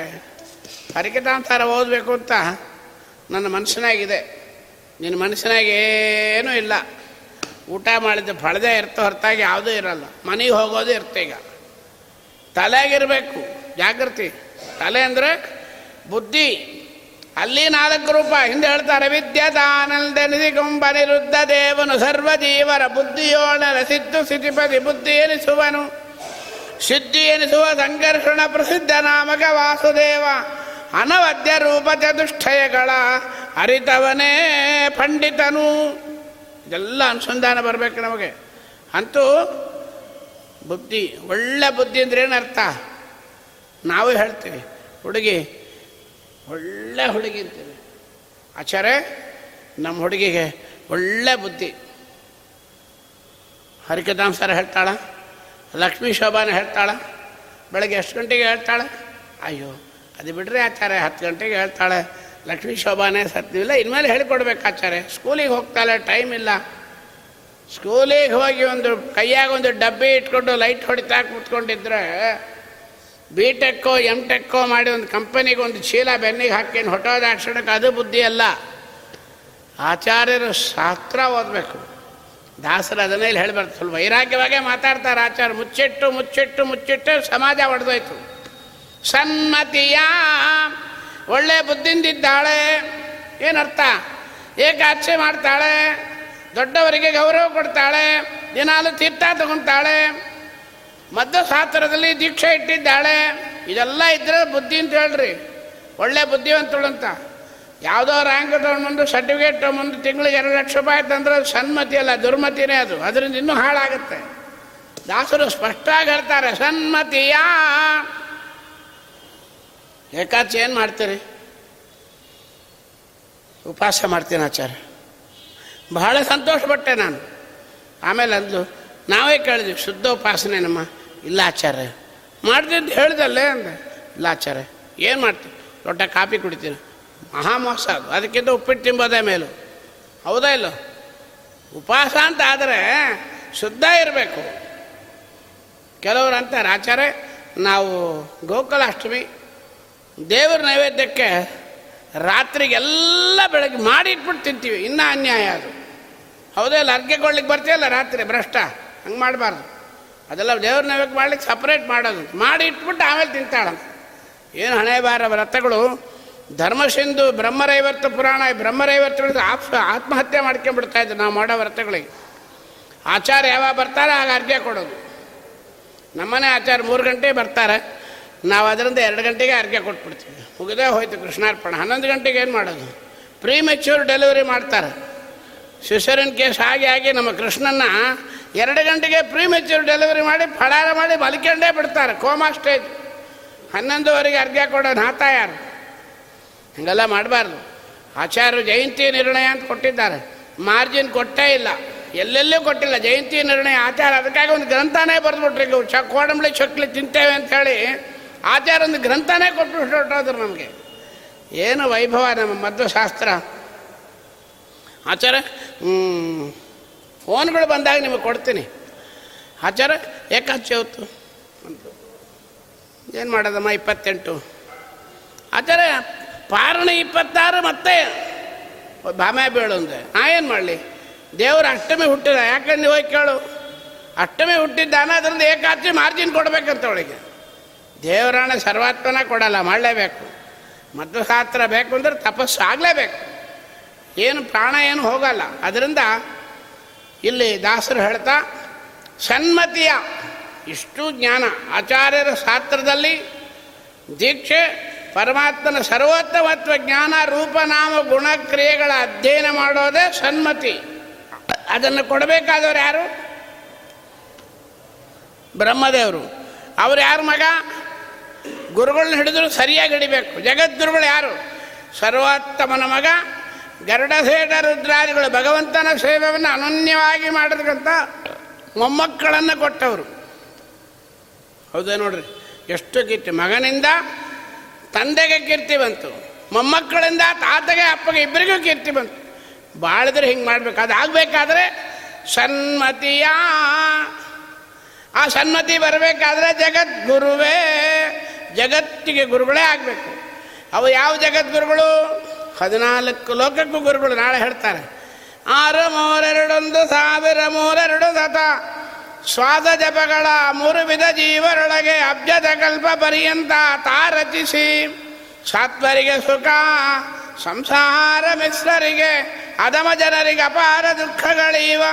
ಪರಿಕಿತಾಂತಾರ ಓದಬೇಕು ಅಂತ ನನ್ನ ಮನಸ್ಸಿನಾಗಿದೆ. ನಿನ್ನ ಮನಸ್ಸಿನಾಗ ಏನೂ ಇಲ್ಲ. ಊಟ ಮಾಡಿದ್ದು ಫಳದೇ ಇರ್ತೋ, ಹೊರತಾಗಿ ಯಾವುದೂ ಇರಲ್ಲ. ಮನೆಗೆ ಹೋಗೋದು ಇರುತ್ತೆ ಈಗ. ತಲೆಗಿರಬೇಕು ಜಾಗೃತಿ ತಲೆ ಅಂದರೆ ಬುದ್ಧಿ. ಅಲ್ಲಿ ನಾಲ್ಕು ರೂಪ. ಹಿಂದೆ ಹೇಳ್ತಾರೆ ವಿದ್ಯದಾನಂದ ಕುಂಭ ನಿರುದ್ಧ ದೇವನು ಸರ್ವಜೀವರ ಬುದ್ಧಿಯೋಣರ ಸಿದ್ದು ಸಿದ್ಧಿಪತಿ ಬುದ್ಧಿ ಎನಿಸುವನು. ಸಿದ್ಧಿ ಎನಿಸುವ ಸಂಘರ್ಷಣ ಪ್ರಸಿದ್ಧ ನಾಮಕ ವಾಸುದೇವ. ಅನವದ್ಯ ರೂಪ ದುಷ್ಟಯಗಳ ಅರಿತವನೇ ಪಂಡಿತನು. ಇದೆಲ್ಲ ಅನುಸಂಧಾನ ಬರಬೇಕು ನಮಗೆ. ಅಂತೂ ಬುದ್ಧಿ, ಒಳ್ಳೆ ಬುದ್ಧಿ ಅಂದ್ರೆ ಅರ್ಥ? ನಾವು ಹೇಳ್ತೀವಿ, ಹುಡುಗಿ, ಒಳ್ಳೆ ಹುಡುಗಿ ಅಂತೀವಿ. ಆಚಾರ್ಯ, ನಮ್ಮ ಹುಡುಗಿಗೆ ಒಳ್ಳೆ ಬುದ್ಧಿ. ಹರಿಕದಾಮ್ ಸರ್ ಹೇಳ್ತಾಳ, ಲಕ್ಷ್ಮೀ ಶೋಭಾನ ಹೇಳ್ತಾಳ, ಬೆಳಗ್ಗೆ ಎಷ್ಟು ಗಂಟೆಗೆ ಹೇಳ್ತಾಳೆ? ಅಯ್ಯೋ ಅದು ಬಿಡ್ರಿ ಆಚಾರ್ಯ, ಹತ್ತು ಗಂಟೆಗೆ ಹೇಳ್ತಾಳೆ, ಲಕ್ಷ್ಮೀ ಶೋಭಾನೇ ಸತ್ಯವಿಲ್ಲ, ಇನ್ಮೇಲೆ ಹೇಳಿಕೊಡ್ಬೇಕು ಆಚಾರ್ಯ. ಸ್ಕೂಲಿಗೆ ಹೋಗ್ತಾಳೆ ಟೈಮ್ ಇಲ್ಲ. ಸ್ಕೂಲಿಗೆ ಹೋಗಿ ಒಂದು ಕೈಯಾಗ ಒಂದು ಡಬ್ಬಿ ಇಟ್ಕೊಂಡು ಲೈಟ್ ಹೊಡಿತಾ ಕೂತ್ಕೊಂಡಿದ್ರೆ ಬಿ ಟೆಕ್ಕೋ ಎಂ ಟೆಕ್ಕೋ ಮಾಡಿ ಒಂದು ಕಂಪನಿಗೆ ಒಂದು ಚೀಲ ಬೆನ್ನಿಗೆ ಹಾಕಿ ಅಕ್ಷಣಕ್ಕೆ ಅದು ಬುದ್ಧಿ ಅಲ್ಲ. ಆಚಾರ್ಯರು ಶಾಸ್ತ್ರ ಓದಬೇಕು. ದಾಸರು ಅದನ್ನೇ ಹೇಳ್ಬಾರ್ದು. ಸ್ವಲ್ಪ ವೈರಾಗ್ಯವಾಗೇ ಮಾತಾಡ್ತಾರೆ ಆಚಾರ್ಯ. ಮುಚ್ಚಿಟ್ಟು ಮುಚ್ಚಿಟ್ಟು ಮುಚ್ಚಿಟ್ಟು ಸಮಾಜ ಒಡೆದೋಯ್ತು. ಸನ್ಮತಿಯ. ಒಳ್ಳೆ ಬುದ್ಧಿಂದಿದ್ದಾಳೆ. ಏನರ್ಥ? ಏಕಾಚೆ ಮಾಡ್ತಾಳೆ. ದೊಡ್ಡವರಿಗೆ ಗೌರವ ಕೊಡ್ತಾಳೆ. ದಿನಾಲು ತೀರ್ಥ ತಗೊತಾಳೆ. ಮಧ್ಯ ಶಾಸ್ತ್ರದಲ್ಲಿ ದೀಕ್ಷೆ ಇಟ್ಟಿದ್ದಾಳೆ. ಇದೆಲ್ಲ ಇದ್ರೆ ಬುದ್ಧಿ ಅಂತ ಹೇಳ್ರಿ. ಒಳ್ಳೆ ಬುದ್ಧಿವಂತಳು ಅಂತ. ಯಾವುದೋ ರ್ಯಾಂಕ್ ತೊಗೊಂಡ್ಬಂದು ಸರ್ಟಿಫಿಕೇಟ್ ತೊಗೊಂಬಂದು ತಿಂಗಳಿಗೆ ಎರಡು ಲಕ್ಷ ರೂಪಾಯಿ ತಂದ್ರೆ ಸನ್ಮತಿ ಅಲ್ಲ, ದುರ್ಮತಿನೇ ಅದು. ಅದರಿಂದ ಇನ್ನೂ ಹಾಳಾಗುತ್ತೆ. ದಾಸರು ಸ್ಪಷ್ಟವಾಗಿ ಹೇಳ್ತಾರೆ, ಸನ್ಮತಿಯ. ಏಕಾಚೆ ಏನು ಮಾಡ್ತೀರಿ? ಉಪವಾಸ ಮಾಡ್ತೀನಿ ಆಚಾರ್ಯ. ಬಹಳ ಸಂತೋಷಪಟ್ಟೆ ನಾನು. ಆಮೇಲೆ ಅಂದ್ಲು, ನಾವೇ ಕೇಳಿದ್ವಿ, ಶುದ್ಧ ಉಪಾಸನೆ ನಮ್ಮ ಇಲ್ಲ ಆಚಾರ್ಯ. ಅಂತ ಹೇಳ್ದಲ್ಲೇ ಅಂದೆ. ಇಲ್ಲ ಆಚಾರ್ಯ, ಏನು ಮಾಡ್ತೀನಿ ದೊಡ್ಡ ಕಾಫಿ ಕುಡಿತೀನಿ. ಮಹಾಮೋಸ ಅದು. ಅದಕ್ಕಿಂತ ಉಪ್ಪಿಟ್ಟು ತಿಂಬೋದೇ ಮೇಲು. ಹೌದಾ ಇಲ್ಲ? ಉಪವಾಸ ಅಂತ ಆದರೆ ಶುದ್ಧ ಇರಬೇಕು. ಕೆಲವರು ಅಂತಾರೆ, ಆಚಾರ್ಯ, ನಾವು ಗೋಕುಲಾಷ್ಟಮಿ ದೇವರ ನೈವೇದ್ಯಕ್ಕೆ ರಾತ್ರಿಗೆಲ್ಲ ಬೆಳಗ್ಗೆ ಮಾಡಿ ಇಟ್ಬಿಟ್ಟು ತಿಂತೀವಿ. ಇನ್ನೂ ಅನ್ಯಾಯ ಅದು. ಹೌದೇ ಇಲ್ಲ ಅರ್ಗೆಗೊಳ್ಳಿಕ್ಕೆ ಬರ್ತೀಯಲ್ಲ ರಾತ್ರಿ? ಭ್ರಷ್ಟ. ಹಂಗೆ ಮಾಡಬಾರ್ದು. ಅದೆಲ್ಲ ದೇವ್ರ ನೈವೇದ್ಯ ಮಾಡ್ಲಿಕ್ಕೆ ಸಪ್ರೇಟ್ ಮಾಡೋದು. ಮಾಡಿ ಇಟ್ಬಿಟ್ಟು ಆಮೇಲೆ ತಿಂತಾಳಂತ ಏನು ಹಣೆ ಬಾರ ವ್ರತಗಳು? ಧರ್ಮಸಿಂಧು, ಬ್ರಹ್ಮರೈವರ್ತ ಪುರಾಣ, ಈ ಬ್ರಹ್ಮರೈವರ್ತಗಳಿಂದ ಆಪ್, ಆತ್ಮಹತ್ಯೆ ಮಾಡ್ಕೊಂಬಿಡ್ತಾ ಇದ್ರು ನಾವು ಮಾಡೋ ವ್ರತಗಳಿಗೆ. ಆಚಾರ ಯಾವಾಗ ಬರ್ತಾರೆ ಆಗ ಅರ್ಗೆ ಕೊಡೋದು. ನಮ್ಮನೆ ಆಚಾರ ಮೂರು ಗಂಟೆ ಬರ್ತಾರೆ. ನಾವು ಅದರಿಂದ ಎರಡು ಗಂಟೆಗೆ ಅರ್ಘ್ಯ ಕೊಟ್ಬಿಡ್ತೀವಿ. ಮುಗಿದೇ ಹೋಯ್ತು ಕೃಷ್ಣಾರ್ಪಣ. ಹನ್ನೊಂದು ಗಂಟೆಗೆ ಏನು ಮಾಡೋದು? ಪ್ರೀ ಮೆಚ್ಯೂರ್ ಡೆಲಿವರಿ ಮಾಡ್ತಾರೆ. ಶಿಶರಿನ ಕೇಸ್ ಆಗಿ ಆಗಿ ನಮ್ಮ ಕೃಷ್ಣನ್ನ ಎರಡು ಗಂಟೆಗೆ ಪ್ರೀ ಮೆಚ್ಯೂರ್ ಡೆಲಿವರಿ ಮಾಡಿ ಫಳಾರ ಮಾಡಿ ಮಲ್ಕೊಂಡೇ ಬಿಡ್ತಾರೆ. Coma stage. ಹನ್ನೊಂದುವರೆಗೆ ಅರ್ಘ್ಯ ಕೊಡೋ ನಾತ ಯಾರು ಹಂಗೆಲ್ಲ ಮಾಡಬಾರ್ದು. ಆಚಾರ್ಯ ಜಯಂತಿ ನಿರ್ಣಯ ಅಂತ ಕೊಟ್ಟಿದ್ದಾರೆ. ಮಾರ್ಜಿನ್ ಕೊಟ್ಟೇ ಇಲ್ಲ. ಎಲ್ಲೆಲ್ಲೂ ಕೊಟ್ಟಿಲ್ಲ. ಜಯಂತಿ ನಿರ್ಣಯ ಆಚಾರ ಅದಕ್ಕಾಗಿ ಒಂದು ಗ್ರಂಥನೇ ಬರೆದ್ಬಿಟ್ರಿ ಕೋಡಂಬಳಿ ಚಕ್ಲಿ ತಿಂತೇವೆ ಅಂತ ಹೇಳಿ ಆಚಾರ ಒಂದು ಗ್ರಂಥನೇ ಕೊಟ್ಟು ಹೊರಟೋದ್ರು ನಮಗೆ. ಏನು ವೈಭವ ನಮ್ಮ ಮದ್ದು ಶಾಸ್ತ್ರ ಆಚಾರ ಫೋನ್ಗಳು ಬಂದಾಗ ನಿಮಗೆ ಕೊಡ್ತೀನಿ. ಆಚಾರ ಏಕಾಚೆ ಹೊತ್ತು ಅಂತ ಏನು ಮಾಡೋದಮ್ಮ, ಇಪ್ಪತ್ತೆಂಟು? ಆಚಾರ, ಪಾರಣ ಇಪ್ಪತ್ತಾರು ಮತ್ತೆ ಭಾಮೆ ಬೀಳು ಅಂದೆ ನಾ ಏನು ಮಾಡಲಿ? ದೇವರು ಅಷ್ಟಮಿ ಹುಟ್ಟಿದ, ಯಾಕಂದ್ರೆ ಹೋಗಿ ಕೇಳು. ಅಷ್ಟಮಿ ಹುಟ್ಟಿದ್ದಾನ ಅದರಿಂದ ಏಕಾಚಿ ಮಾರ್ಜಿನ್ ಕೊಡ್ಬೇಕಂತ ಅವಳಿಗೆ. ದೇವರಾಣ ಸರ್ವಾತ್ಮನ ಕೊಡಲ್ಲ, ಮಾಡಲೇಬೇಕು. ಮಧ್ವಶಾಸ್ತ್ರ ಬೇಕು ಅಂದ್ರೆ ತಪಸ್ಸು ಆಗಲೇಬೇಕು. ಏನು ಪ್ರಾಣ ಏನು ಹೋಗಲ್ಲ. ಅದರಿಂದ ಇಲ್ಲಿ ದಾಸರು ಹೇಳ್ತಾ, ಸನ್ಮತಿಯ ಇಷ್ಟು ಜ್ಞಾನ. ಆಚಾರ್ಯರ ಶಾಸ್ತ್ರದಲ್ಲಿ ದೀಕ್ಷೆ, ಪರಮಾತ್ಮನ ಸರ್ವೋತ್ತಮತ್ವ ಜ್ಞಾನ ರೂಪನಾಮ ಗುಣಕ್ರಿಯೆಗಳ ಅಧ್ಯಯನ ಮಾಡೋದೇ ಸನ್ಮತಿ. ಅದನ್ನು ಕೊಡಬೇಕಾದವರು ಯಾರು? ಬ್ರಹ್ಮದೇವರು. ಅವ್ರು ಯಾರು ಮಗ? ಗುರುಗಳನ್ನ ಹಿಡಿದ್ರು ಸರಿಯಾಗಿ ಹಿಡಿಬೇಕು. ಜಗದ್ಗುರುಗಳು ಯಾರು? ಸರ್ವೋತ್ತಮನ ಮಗ, ಗರುಡಸೇಠ ರುದ್ರಾದಿಗಳು ಭಗವಂತನ ಸೇವೆಯನ್ನು ಅನನ್ಯವಾಗಿ ಮಾಡಿರ್ತಕ್ಕಂಥ ಮೊಮ್ಮಕ್ಕಳನ್ನು ಕೊಟ್ಟವರು. ಹೌದಾ ನೋಡ್ರಿ? ಎಷ್ಟು ಕೀರ್ತಿ ಮಗನಿಂದ ತಂದೆಗೆ ಕೀರ್ತಿ ಬಂತು. ಮೊಮ್ಮಕ್ಕಳಿಂದ ತಾತಗೆ, ಅಪ್ಪಗೆ ಇಬ್ಬರಿಗೂ ಕೀರ್ತಿ ಬಂತು. ಬಾಳಿದ್ರೆ ಹಿಂಗೆ ಮಾಡಬೇಕು. ಅದು ಆಗಬೇಕಾದ್ರೆ ಸನ್ಮತಿಯ. ಆ ಸನ್ಮತಿ ಬರಬೇಕಾದ್ರೆ ಜಗದ್ಗುರುವೇ. ಜಗತ್ತಿಗೆ ಗುರುಗಳೇ ಆಗಬೇಕು. ಅವು ಯಾವ ಜಗದ್ಗುರುಗಳು? ಹದಿನಾಲ್ಕು ಲೋಕಕ್ಕೂ ಗುರುಗಳು ನಾಳೆ ಹೇಳ್ತಾರೆ. ಆರು ಮೂರೆರಡೊಂದು ಸಾವಿರ ಮೂರೆರಡು ಸತ ಸ್ವಾದ ಜಪಗಳ ಮೂರು ವಿಧ ಜೀವರೊಳಗೆ ಅಬ್ಜದ ಕಲ್ಪ ಪರ್ಯಂತ ತಾ ರಚಿಸಿ ಸಾತ್ವರಿಗೆ ಸುಖ, ಸಂಸಾರ ಮಿಶ್ರರಿಗೆ ಅದಮ ಜನರಿಗೆ ಅಪಾರ ದುಃಖಗಳೀವ.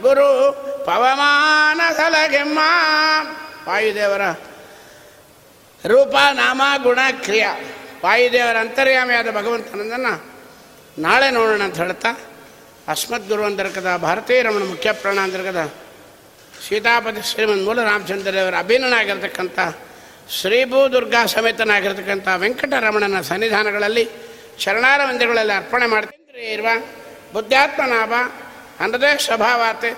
ಗುರು ಪವಮಾನ ಸಲಗೆಮ್ಮ. ವಾಯುದೇವರ ರೂಪ, ನಾಮ, ಗುಣ, ಕ್ರಿಯಾ. ವಾಯುದೇವರ ಅಂತರ್ಯಾಮಿಯಾದ ಭಗವಂತನಂದನ್ನು ನಾಳೆ ನೋಡೋಣ ಅಂತ ಹೇಳ್ತಾ, ಅಸ್ಮದ್ ಗುರು ಅಂತರ್ಗದ ಭಾರತೀಯ ರಮಣ ಮುಖ್ಯ ಪ್ರಾಣ ಅಂತರ್ಗದ ಸೀತಾಪತಿ ಶ್ರೀಮನ್ ಮೂಲ ರಾಮಚಂದ್ರದೇವರ ಅಭಿನ್ನನಾಗಿರ್ತಕ್ಕಂಥ ಶ್ರೀಭೂ ದುರ್ಗಾ ಸಮೇತನಾಗಿರ್ತಕ್ಕಂಥ ವೆಂಕಟರಮಣನ ಸನ್ನಿಧಾನಗಳಲ್ಲಿ ಶರಣಾರ ಮಂದಿರಗಳಲ್ಲಿ ಅರ್ಪಣೆ ಮಾಡ್ತೀನಿ ಇರುವ, ಬುದ್ಧಾತ್ಮನಾಭ ಅನ್ನದೇ ಸ್ವಭಾವಾತೆ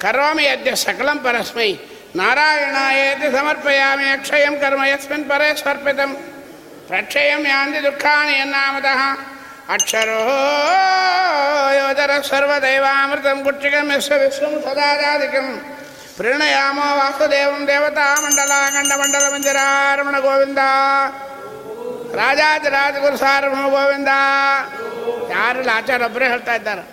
ಕರೋಮಿ ಅದ್ಯ ಸಕಲಂ ಪರಸ್ಮೈ ನಾರಾಯಣಾಯೇತಿ ಸಮರ್ಪಯಾಮಿ ಅಕ್ಷಯಂ ಕರ್ಮ ಯಸ್ಮಿನ್ ಪರೇ ಸ್ವರ್ಪಿತಂ ಪ್ರಕ್ಷಯಂ ಯಾಂದಿ ದುಃಖಾನಿ ಯನ್ನಾಮತಃ ಅಕ್ಷರೋ ಯೋಧರ ಸರ್ವದೈವಾಮೃತಂ ಗುಚ್ಚಿಕಂ ಯಸ್ವ ವಿಶ್ವಂ ಸದಾದಾದಿಕಂ ಪ್ರಣಯಾಮ ವಾಸುದೇವಂ ದೇವತಾ ಮಂಡಲ ಗಂಡ ಮಂಡಲ ಮಂದಿರ ರಮಣ ಗೋವಿಂದ ರಾಜಾಜ ರಾಜಗುರು ಸಾರಮಣ ಗೋವಿಂದ ಯಾರಿಲ್ಲ ಆಚಾರ ಒಬ್ಬರೇ ಹೇಳ್ತಾ ಇದ್ದಾರೆ